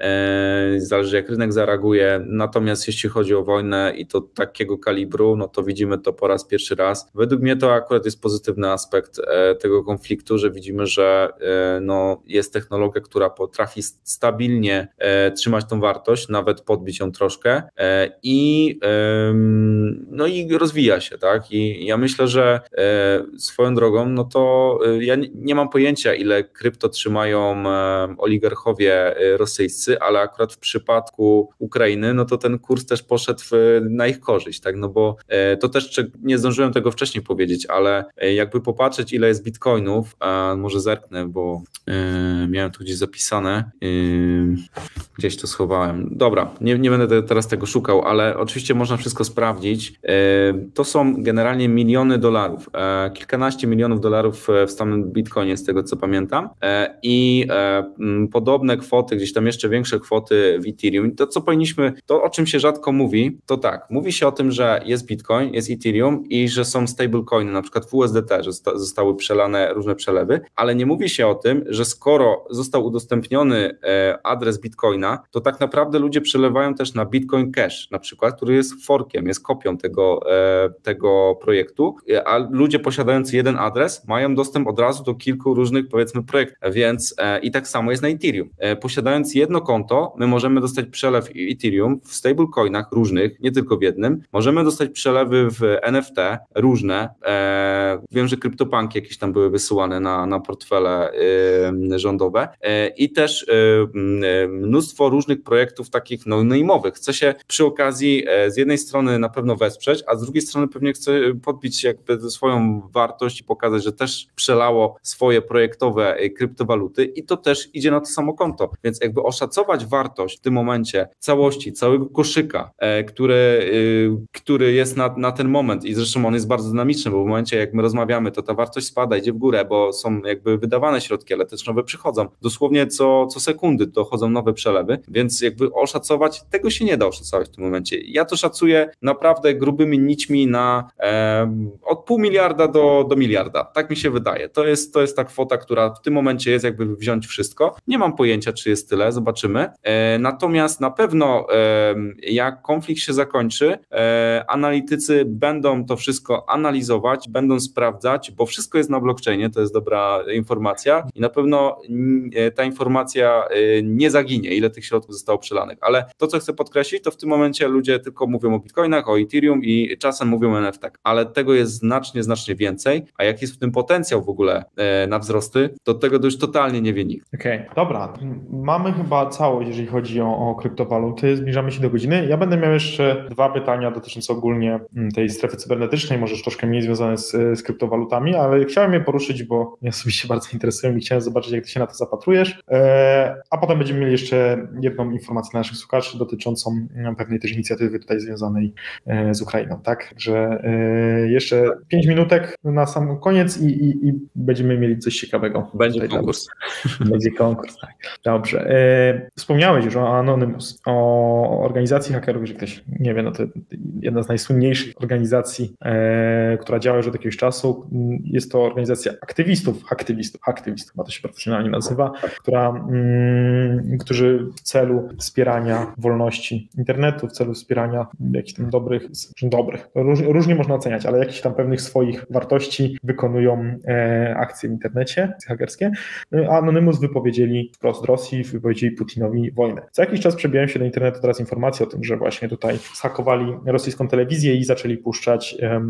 zależy jak rynek zareaguje, natomiast jeśli chodzi o wojnę i to takiego kalibru, no to widzimy to po raz pierwszy raz. Według mnie to akurat jest pozytywny aspekt e, tego konfliktu, że widzimy, że e, no, jest technologia, która potrafi stabilnie e, trzymać tą wartość, nawet podbić ją troszkę i, no i rozwija się, tak? I ja myślę, że swoją drogą, no to ja nie mam pojęcia, ile krypto trzymają oligarchowie rosyjscy, ale akurat w przypadku Ukrainy, no to ten kurs też poszedł na ich korzyść, tak? No bo to też nie zdążyłem tego wcześniej powiedzieć, ale e, jakby popatrzeć, ile jest bitcoinów, a może zerknę, bo yy, miałem tu gdzieś zapisane, yy, gdzieś to schowałem. Dobra, nie, nie będę teraz tego szukał, ale oczywiście można wszystko sprawdzić. To są generalnie miliony dolarów, kilkanaście milionów dolarów w samym bitcoinie, z tego co pamiętam, i podobne kwoty, gdzieś tam jeszcze większe kwoty w Ethereum. To, co powinniśmy, to o czym się rzadko mówi, to tak, mówi się o tym, że jest bitcoin, jest Ethereum i że są stablecoiny, na przykład w USDT, że zostały przelane różne przelewy, ale nie mówi się o tym, że skoro został udostępniony e, adres bitcoina, to tak naprawdę ludzie przelewają też na Bitcoin Cash, na przykład, który jest forkiem, jest kopią tego, e, tego projektu, e, a ludzie posiadający jeden adres mają dostęp od razu do kilku różnych, powiedzmy, projektów, więc i tak samo jest na Ethereum. Posiadając jedno konto, my możemy dostać przelew Ethereum w stablecoinach różnych, nie tylko w jednym, możemy dostać przelewy w NFT różne. E, wiem, że kryptopanki jakieś tam były wysyłane na, na portfele e, rządowe e, i też mnóstwo różnych projektów takich no, naimowych. Chcę się przy okazji z jednej strony na pewno wesprzeć, a z drugiej strony pewnie chcę podbić jakby swoją wartość i pokazać, że też przelało swoje projektowe kryptowaluty i to też idzie na to samo konto. Więc jakby oszacować wartość w tym momencie całości, całego koszyka, który, który jest na, na ten moment i zresztą on jest bardzo dynamiczny, bo w momencie jak my rozmawiamy, to ta wartość spada, idzie w górę, bo są jakby wydawane środki, ale też nowe przychodzą. Dosłownie co, co sekundy dochodzą nowe przelewy, więc jakby oszacować, tego się nie da oszacować w tym momencie. Ja to szacuję naprawdę grubymi nićmi na e, od pół miliarda do, do miliarda. Tak mi się wydaje. To jest, to jest ta kwota, która w tym momencie jest jakby wziąć wszystko. Nie mam pojęcia, czy jest tyle, zobaczymy. E, natomiast na pewno jak konflikt się zakończy, e, analitycy będą to wszystko analizować, będą sprawdzać, bo wszystko jest na blockchainie, to jest dobra informacja i na pewno e, ta informacja nie zaginie, ile tych środków zostało przelanych. Ale to, co chcę podkreślić, to w tym momencie ludzie tylko mówią o bitcoinach, o Ethereum i czasem mówią o NFT, ale tego jest znacznie, znacznie więcej, a jak jest w tym potencjał w ogóle na wzrosty, to tego to już totalnie nie wie nikt. Okej, okay. dobra. Mamy chyba całość, jeżeli chodzi o, o kryptowaluty. Zbliżamy się do godziny. Ja będę miał jeszcze dwa pytania dotyczące ogólnie mm, tej strefy cybernetycznej, może troszkę mniej związane z, z kryptowalutami, ale chciałem je poruszyć, bo mnie osobiście bardzo interesują i chciałem zobaczyć, jak ty się na to zapatrujesz. A potem będziemy mieli jeszcze jedną informację dla naszych słuchaczy dotyczącą pewnej też inicjatywy tutaj związanej z Ukrainą, tak? Że jeszcze pięć minutek na sam koniec i, i, i będziemy mieli coś ciekawego. Będzie konkurs. *laughs* Będzie konkurs, tak. Dobrze. Wspomniałeś już o Anonymous, o organizacji hakerów, że ktoś nie wie, no to jedna z najsłynniejszych organizacji, e, która działa już od jakiegoś czasu. Jest to organizacja aktywistów, aktywistów, aktywistów, chyba to się profesjonalnie nazywa, która, mm, którzy w celu wspierania wolności internetu, w celu wspierania jakichś tam dobrych, dobrych, róż, różnie można oceniać, ale jakichś tam pewnych swoich wartości wykonują e, akcje w internecie, akcje hakerskie. No Anonymous wypowiedzieli wprost Rosji, wypowiedzieli Putinowi wojnę. Co jakiś czas przebijają się do internetu teraz informacje o tym, że właśnie tutaj zhakowali rosyjską telewizję i zaczęli puszczać e,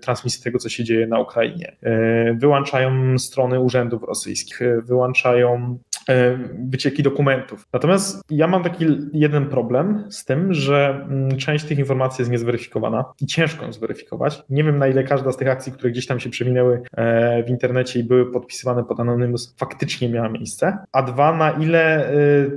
transmisję tego, co się dzieje na Ukrainie. E, wyłączają strony urzędów rosyjskich, e, wyłączają wycieki dokumentów. Natomiast ja mam taki jeden problem z tym, że mm, część tych informacji jest niezweryfikowana i ciężko ją zweryfikować. Nie wiem, na ile każda z tych akcji, które gdzieś tam się przewinęły w internecie i były podpisywane pod Anonymous, faktycznie miała miejsce. A dwa, na ile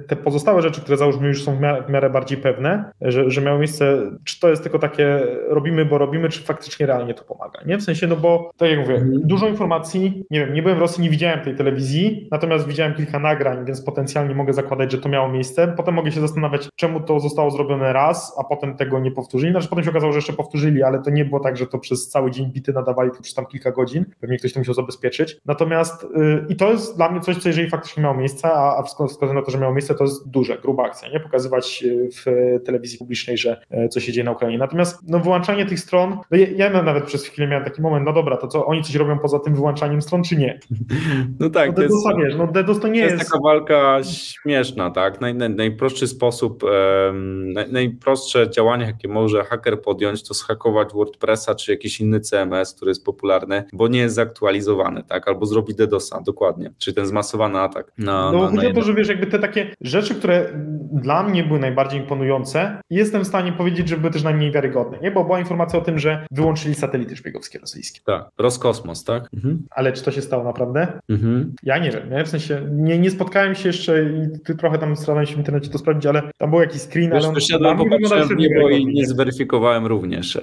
te pozostałe rzeczy, które załóżmy już są w miarę bardziej pewne, że, że miało miejsce, czy to jest tylko takie robimy, bo robimy, czy faktycznie realnie to pomaga, nie? W sensie, no bo, tak jak mówię, mhm. dużo informacji, nie wiem, nie byłem w Rosji, nie widziałem tej telewizji, natomiast widziałem kilka nagrań, więc potencjalnie mogę zakładać, że to miało miejsce. Potem mogę się zastanawiać, czemu to zostało zrobione raz, a potem tego nie powtórzyli. Znaczy potem się okazało, że jeszcze powtórzyli, ale to nie było tak, że to przez cały dzień bity nadawali, to przez tam kilka godzin. Pewnie ktoś to musiał zabezpieczyć. Natomiast yy, i to jest dla mnie coś, co jeżeli faktycznie miało miejsce, a, a wskazuje na to, że miało miejsce, to jest duże, gruba akcja, nie? Pokazywać y, w telewizji publicznej, że y, co się dzieje na Ukrainie. Natomiast no, wyłączanie tych stron, no ja, ja nawet przez chwilę miałem taki moment, no dobra, to co, oni coś robią poza tym wyłączaniem stron, czy nie? *laughs* No tak. No DDoS, jest, wiesz, no DDoS to nie jest... jest taka walka śmieszna, tak? Naj, naj, najprostszy sposób, um, naj, najprostsze działanie, jakie może haker podjąć, to zhakować WordPressa czy jakiś inny CMS, który jest popularny, bo nie jest zaktualizowany, tak? Albo zrobi DDoSa, dokładnie, czyli ten zmasowany atak. Na, no chodzi o to, że wiesz, jakby te takie rzeczy, które dla mnie były najbardziej imponujące, jestem w stanie powiedzieć, że były też najmniej wiarygodne, nie? Bo była informacja o tym, że wyłączyli satelity szpiegowskie rosyjskie. Tak, Roskosmos, tak? Mhm. Ale czy to się stało naprawdę? Mhm. Ja nie wiem, nie? w sensie nie, nie spotkałem się jeszcze i ty trochę tam starałem się w internecie to sprawdzić, ale tam był jakiś screen, Wiesz, ale on wyszedłem, popatrzyłem w niebo i nie zweryfikowałem również. E,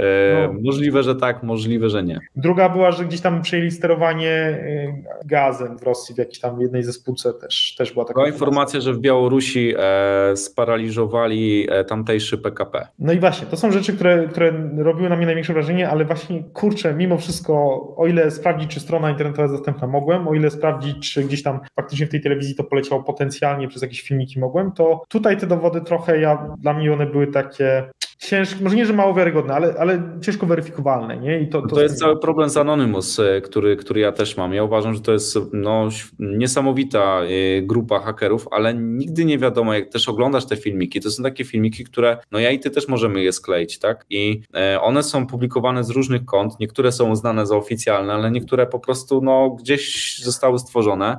no. Możliwe, że tak, możliwe, że nie. Druga była, że gdzieś tam przejęli sterowanie e, gazem w Rosji, w jakiejś tam jednej ze spółce też, też była taka była informacja, że w Białorusi e, sparaliżowali e, tamtejszy PKP. No i właśnie, to są rzeczy, które, które robiły na mnie największe wrażenie, ale właśnie kurczę, mimo wszystko, o ile sprawdzić, czy strona internetowa jest dostępna mogłem, o ile sprawdzić, czy gdzieś tam faktycznie w tej telewizji to poleciało potencjalnie przez jakieś filmiki mogłem, to tutaj te dowody trochę ja, dla mnie one były takie ciężko, może nie, że mało wiarygodne, ale, ale ciężko weryfikowalne. Nie? I to, to, to jest cały problem z Anonymous, e, który, który ja też mam. Ja uważam, że to jest no, niesamowita e, grupa hakerów, ale nigdy nie wiadomo, jak też oglądasz te filmiki, to są takie filmiki, które no ja i ty też możemy je skleić, tak? I e, one są publikowane z różnych kont, niektóre są uznane za oficjalne, ale niektóre po prostu no, gdzieś zostały stworzone.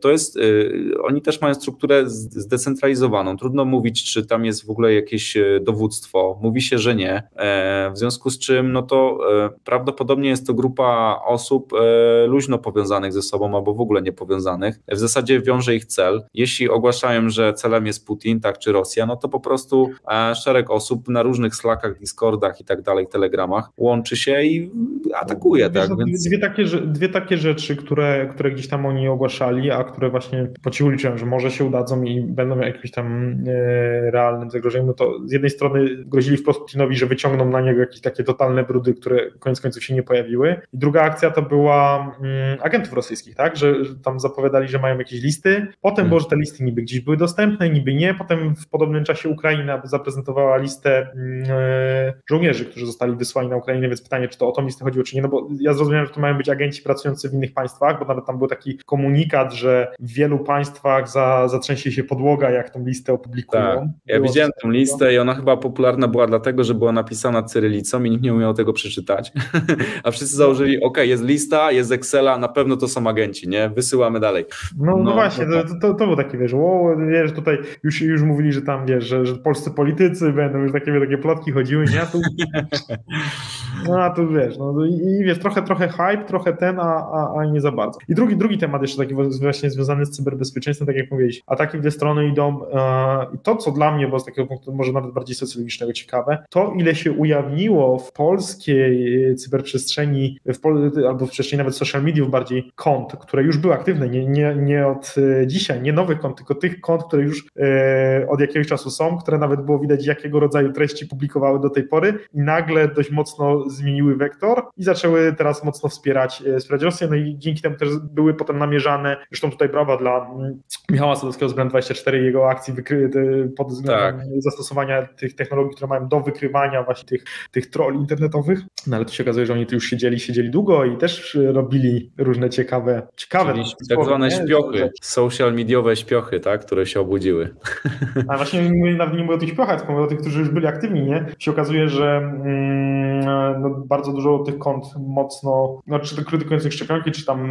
To jest, oni też mają strukturę zdecentralizowaną. Trudno mówić, czy tam jest w ogóle jakieś dowództwo, Mówi się, że nie. E, w związku z czym, no to e, prawdopodobnie jest to grupa osób e, luźno powiązanych ze sobą albo w ogóle niepowiązanych. W zasadzie wiąże ich cel. Jeśli ogłaszają, że celem jest Putin, tak, czy Rosja, no to po prostu szereg osób na różnych Slackach, Discordach i tak dalej, Telegramach łączy się i atakuje. tak? No, Więc... dwie, takie, dwie takie rzeczy, które, które gdzieś tam oni ogłaszali, a które właśnie po cichu liczyłem, że może się udadzą i będą jakimś tam realnym zagrożeniem, no to z jednej strony grozili grozili wprost Putinowi, że wyciągną na niego jakieś takie totalne brudy, które koniec końców się nie pojawiły. I druga akcja to była mm, agentów rosyjskich, tak, że, że, tam zapowiadali, że mają jakieś listy. Potem hmm. było, że te listy niby gdzieś były dostępne, niby nie. Potem w podobnym czasie Ukraina zaprezentowała listę e, żołnierzy, którzy zostali wysłani na Ukrainę, więc pytanie, czy to o tą listę chodziło, czy nie, no bo ja zrozumiałem, że to mają być agenci pracujący w innych państwach, bo nawet tam był taki komunikat, że w wielu państwach za, zatrzęsie się podłoga, jak tą listę opublikują. Tak. Ja było widziałem tę listę i ona chyba popularna była dlatego, że była napisana cyrylicą i nikt nie umiał tego przeczytać, *laughs* a wszyscy założyli, ok, jest lista, jest Excela, na pewno to są agenci, nie? Wysyłamy dalej. No, no, no właśnie, no tak. to, to, to był taki, wiesz, o, wiesz, tutaj już, już mówili, że tam, wiesz, że, że polscy politycy będą, już takie, takie plotki chodziły, nie? Tu... *laughs* No a tu wiesz, no i wiesz, trochę, trochę hype, trochę ten, a, a, a nie za bardzo. I drugi, drugi temat jeszcze taki właśnie związany z cyberbezpieczeństwem, tak jak mówiłeś, ataki w dwie strony idą e, i to, co dla mnie było z takiego punktu może nawet bardziej socjologicznego ciekawe, to ile się ujawniło w polskiej cyberprzestrzeni, w pol albo w przestrzeni nawet social mediów bardziej kont, które już były aktywne, nie, nie, nie od e, dzisiaj, nie nowych kont, tylko tych kont, które już e, od jakiegoś czasu są, które nawet było widać, jakiego rodzaju treści publikowały do tej pory. I nagle dość mocno zmieniły wektor i zaczęły teraz mocno wspierać, e, wspierać Rosję, no i dzięki temu też były potem namierzane, zresztą tutaj brawa dla mm, Michała Sadowskiego z Brand24 i jego akcji pod względem tak. zastosowania tych technologii, które mają do wykrywania właśnie tych, tych troli internetowych, no ale to się okazuje, że oni tu już siedzieli, siedzieli długo i też robili różne ciekawe, ciekawe Czyli tak zwane śpiochy, social mediowe śpiochy, tak, które się obudziły. A właśnie nawet nie mówię o tych śpiochach, tylko mówię o tych, którzy już byli aktywni, nie? Się okazuje, że mm, no, bardzo dużo tych kont mocno, no, czy to krytykujących szczepionki, czy tam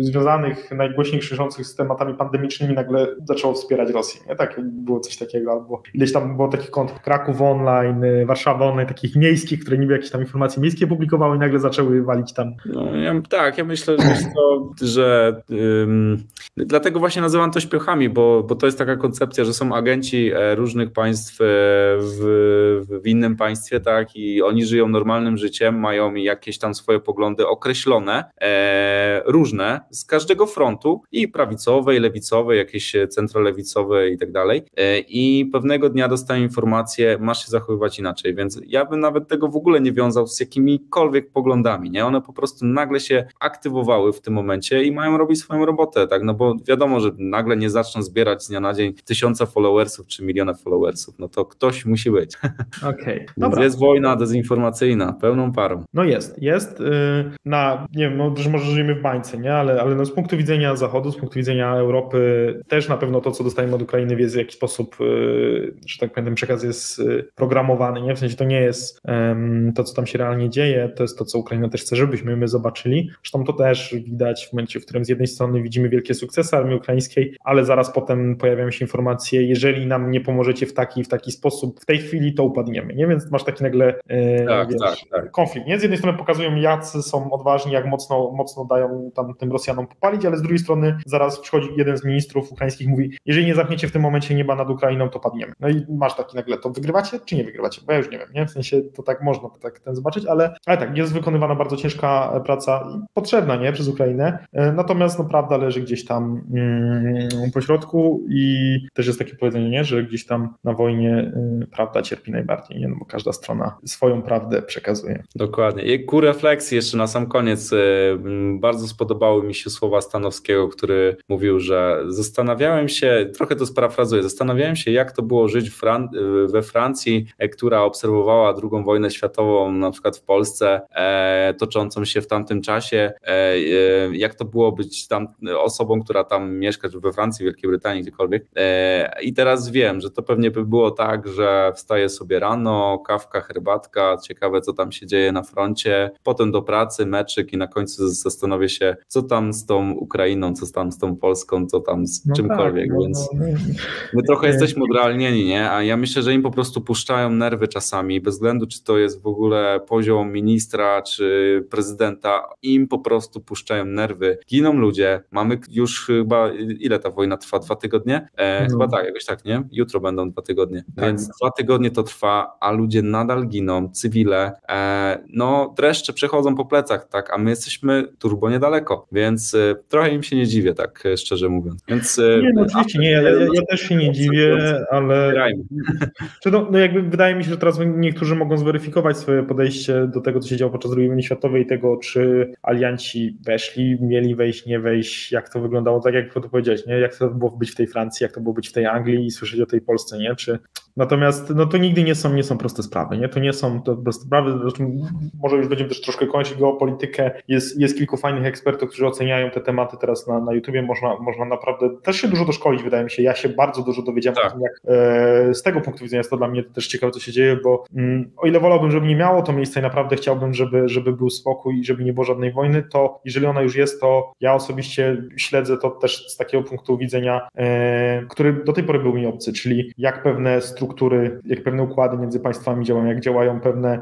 związanych najgłośniej krzyżących z tematami pandemicznymi nagle zaczęło wspierać Rosję, nie? Tak, było coś takiego, albo ileś tam było takich kont Kraków Online, Warszawa Online, takich miejskich, które niby jakieś tam informacje miejskie publikowały i nagle zaczęły walić tam. No, ja, tak, ja myślę, że, to, że ym, dlatego właśnie nazywam to śpiochami, bo, bo to jest taka koncepcja, że są agenci e, różnych państw e, w, w innym państwie, tak, i oni żyją normalnym życiem, mają jakieś tam swoje poglądy określone, e, różne, z każdego frontu i prawicowe, i lewicowe, jakieś centrolewicowe i tak dalej. E, I pewnego dnia dostają informację, masz się zachowywać inaczej, więc ja bym nawet tego w ogóle nie wiązał z jakimikolwiek poglądami, nie? One po prostu nagle się aktywowały w tym momencie i mają robić swoją robotę, tak, no bo wiadomo, że nagle nie zaczną zbierać z dnia na dzień tysiąca followersów czy miliona followersów, no to ktoś musi być. *laughs* Okej, okay. Jest wojna dezinformacyjna, pełną parą. No jest, jest. Y, na, nie wiem, no też może żyjemy w bańce, nie? Ale, ale no z punktu widzenia Zachodu, z punktu widzenia Europy, też na pewno to, co dostajemy od Ukrainy, wie w jaki sposób, y, że tak powiem, ten przekaz jest y, programowany, nie? W sensie to nie jest to, co tam się realnie dzieje, to jest to, co Ukraina też chce, żebyśmy my zobaczyli. Zresztą to też widać w momencie, w którym z jednej strony widzimy wielkie sukcesy armii ukraińskiej, ale zaraz potem pojawiają się informacje, jeżeli nam nie pomożecie w taki w taki sposób, w tej chwili to upadniemy, nie? Więc masz taki nagle e, tak, wiesz, tak, tak. konflikt, nie? Z jednej strony pokazują, jacy są odważni, jak mocno, mocno dają tam tym Rosjanom popalić, ale z drugiej strony zaraz przychodzi jeden z ministrów ukraińskich mówi, jeżeli nie zamkniecie w tym momencie nieba nad Ukrainą, to padniemy. No i masz taki nagle, to wygrywacie, czy nie wygrywacie? Bo ja już nie wiem, nie? W sensie to tak można tak ten zobaczyć, ale, ale tak, jest wykonywana bardzo ciężka praca i potrzebna, nie? Przez Ukrainę. E, natomiast no prawda leży gdzieś tam mm, po środku i też jest takie powiedzenie, nie? Że gdzieś tam na wojnie y, prawda cierpi najbardziej, nie? No bo każda strona swoją prawdę przekazuje. Dokładnie. I ku refleksji jeszcze na sam koniec, bardzo spodobały mi się słowa Stanowskiego, który mówił, że zastanawiałem się, trochę to sparafrazuję, zastanawiałem się, jak to było żyć Fran we Francji, e, która obserwowała II wojnę światową, na przykład w Polsce, e, toczącą się w tamtym czasie, e, jak to było być tam osobą, która tam mieszka, czy we Francji, Wielkiej Brytanii, gdziekolwiek. I teraz wiem, że to pewnie by było tak, że wstaję sobie rano, kawka, herbatka, ciekawe co tam się dzieje na froncie, potem do pracy, meczyk i na końcu zastanowię się, co tam z tą Ukrainą, co tam z tą Polską, co tam z no czymkolwiek, tak, no, więc no, my trochę jesteśmy odrealnieni, nie? A ja myślę, że im po prostu puszczają nerwy czasami, bez względu czy to jest w ogóle poziom ministra, czy prezydenta, im po prostu puszczają nerwy. Giną ludzie, mamy już chyba, ile ta wojna trwa? Dwa tygodnie? E, no. Chyba tak, jakoś tak, nie? Jutro będą dwa tygodnie. Tak. Więc dwa tygodnie to trwa, a ludzie nadal giną, cywile. E, no, dreszcze przechodzą po plecach, tak, a my jesteśmy turbo niedaleko, więc e, trochę im się nie dziwię, tak e, szczerze mówiąc. Więc, e, nie, no oczywiście nie, ja, ja, ja też się nie dziwię, ale czy no, no jakby wydaje mi się, że teraz niektórzy mogą zweryfikować swoje podejście do tego, co się działo podczas II wojny światowej, tego, czy alianci weszli, mieli wejść, nie wejść, jak to wyglądało, tak jak to powiedziałeś, nie? jak to było być w tej Francji, jak to było być w tej Anglii i słyszeć o tej Polsce, nie? Czy Natomiast no to nigdy nie są, nie są proste sprawy, nie? To nie są to proste sprawy, zresztą może już będziemy też troszkę kończyć geopolitykę. Jest, jest kilku fajnych ekspertów, którzy oceniają te tematy teraz na, na YouTubie. Można, można naprawdę też się dużo doszkolić, wydaje mi się. Ja się bardzo dużo dowiedziałem tak. o tym, jak e, z tego punktu widzenia jest to dla mnie też ciekawe, co się dzieje, bo mm, o ile wolałbym, żeby nie miało to miejsca i naprawdę chciałbym, żeby, żeby był spokój i żeby nie było żadnej wojny, to jeżeli ona już jest, to ja osobiście śledzę to też z takiego punktu widzenia, e, który do tej pory był mi obcy, czyli jak pewne struktury struktury, jak pewne układy między państwami działają, jak działają pewne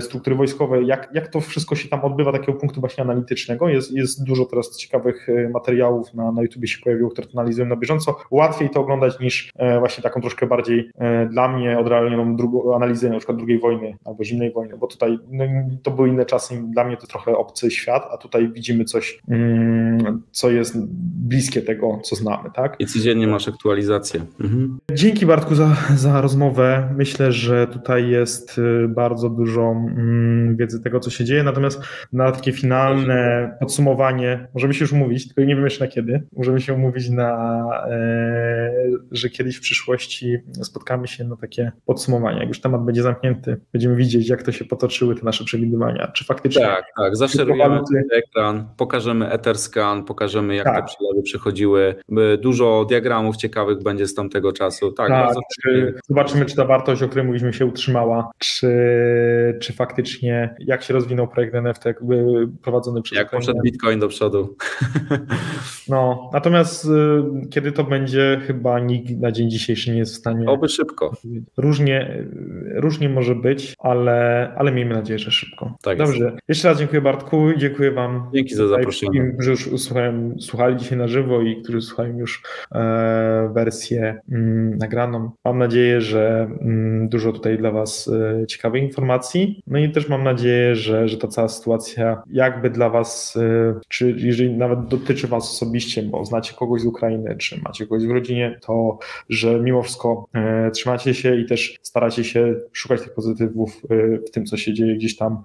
struktury wojskowe, jak, jak to wszystko się tam odbywa, takiego punktu właśnie analitycznego. Jest, jest dużo teraz ciekawych materiałów na, na YouTube się pojawiło, które to analizują na bieżąco. Łatwiej to oglądać niż właśnie taką troszkę bardziej dla mnie odrealnioną drugą analizę na przykład II wojny albo zimnej wojny, bo tutaj no, to były inne czasy dla mnie to trochę obcy świat, a tutaj widzimy coś, mm, co jest bliskie tego, co znamy. Tak? I codziennie masz aktualizację. Mhm. Dzięki Bartku za, za rozmowę. Myślę, że tutaj jest y, bardzo dużo mm, wiedzy tego, co się dzieje, natomiast na takie finalne podsumowanie możemy się już umówić, tylko nie wiem jeszcze na kiedy. Możemy się umówić na, e, że kiedyś w przyszłości spotkamy się na takie podsumowanie. Jak już temat będzie zamknięty, będziemy widzieć, jak to się potoczyły te nasze przewidywania. Czy faktycznie. Tak, tak. Zaszerujemy ekran, pokażemy Etherscan, pokażemy, jak tak. te przelewy przechodziły. Dużo diagramów ciekawych będzie z tamtego czasu. Tak, tak czy, zobaczymy, czy ta wartość, o której mówiliśmy, się utrzymała, czy, czy faktycznie jak się rozwinął projekt NFT, jakby prowadzony przez. Jak poszedł Bitcoin do przodu. No, natomiast y, kiedy to będzie, chyba nikt na dzień dzisiejszy nie jest w stanie. Oby szybko. Różnie, różnie może być, ale, ale miejmy nadzieję, że szybko. Tak Dobrze. Jest. Jeszcze raz dziękuję Bartku i dziękuję Wam. Dzięki za zaproszenie. Którzy już słuchają, słuchali dzisiaj na żywo i którzy słuchają już e, wersję mm, nagraną. Mam nadzieję, że mm, dużo tutaj dla Was e, ciekawych informacji. No i też mam nadzieję, że, że ta cała sytuacja jakby dla Was, e, czy jeżeli nawet dotyczy Was osobiście, bo znacie kogoś z Ukrainy, czy macie kogoś w rodzinie, to że mimo wszystko e, trzymacie się i też staracie się szukać tych pozytywów w tym, co się dzieje gdzieś tam,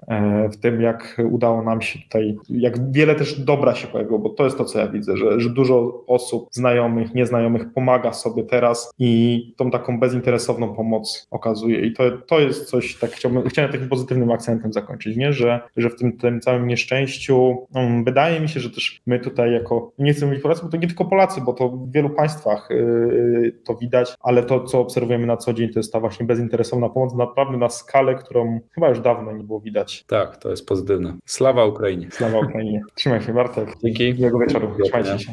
w tym, jak udało nam się tutaj, jak wiele też dobra się pojawiło, bo to jest to, co ja widzę, że, że dużo osób, znajomych, nieznajomych pomaga sobie teraz i tą taką bezinteresowną pomoc okazuje. I to, to jest coś, tak chciałbym, chciałem takim pozytywnym akcentem zakończyć, nie? Że, że w tym, tym całym nieszczęściu, um, wydaje mi się, że też my tutaj jako, nie chcę mówić Polacy, bo to nie tylko Polacy, bo to w wielu państwach yy, to widać, ale to, co obserwujemy na co dzień, to jest ta właśnie bezinteresowna pomoc naprawdę na skalę, którą chyba już dawno nie było widać. Tak, to jest pozytywne. Sława Ukrainie. Sława Ukrainie. Trzymaj się, Bartek. Dzięki. Miłego wieczoru. Trzymajcie się.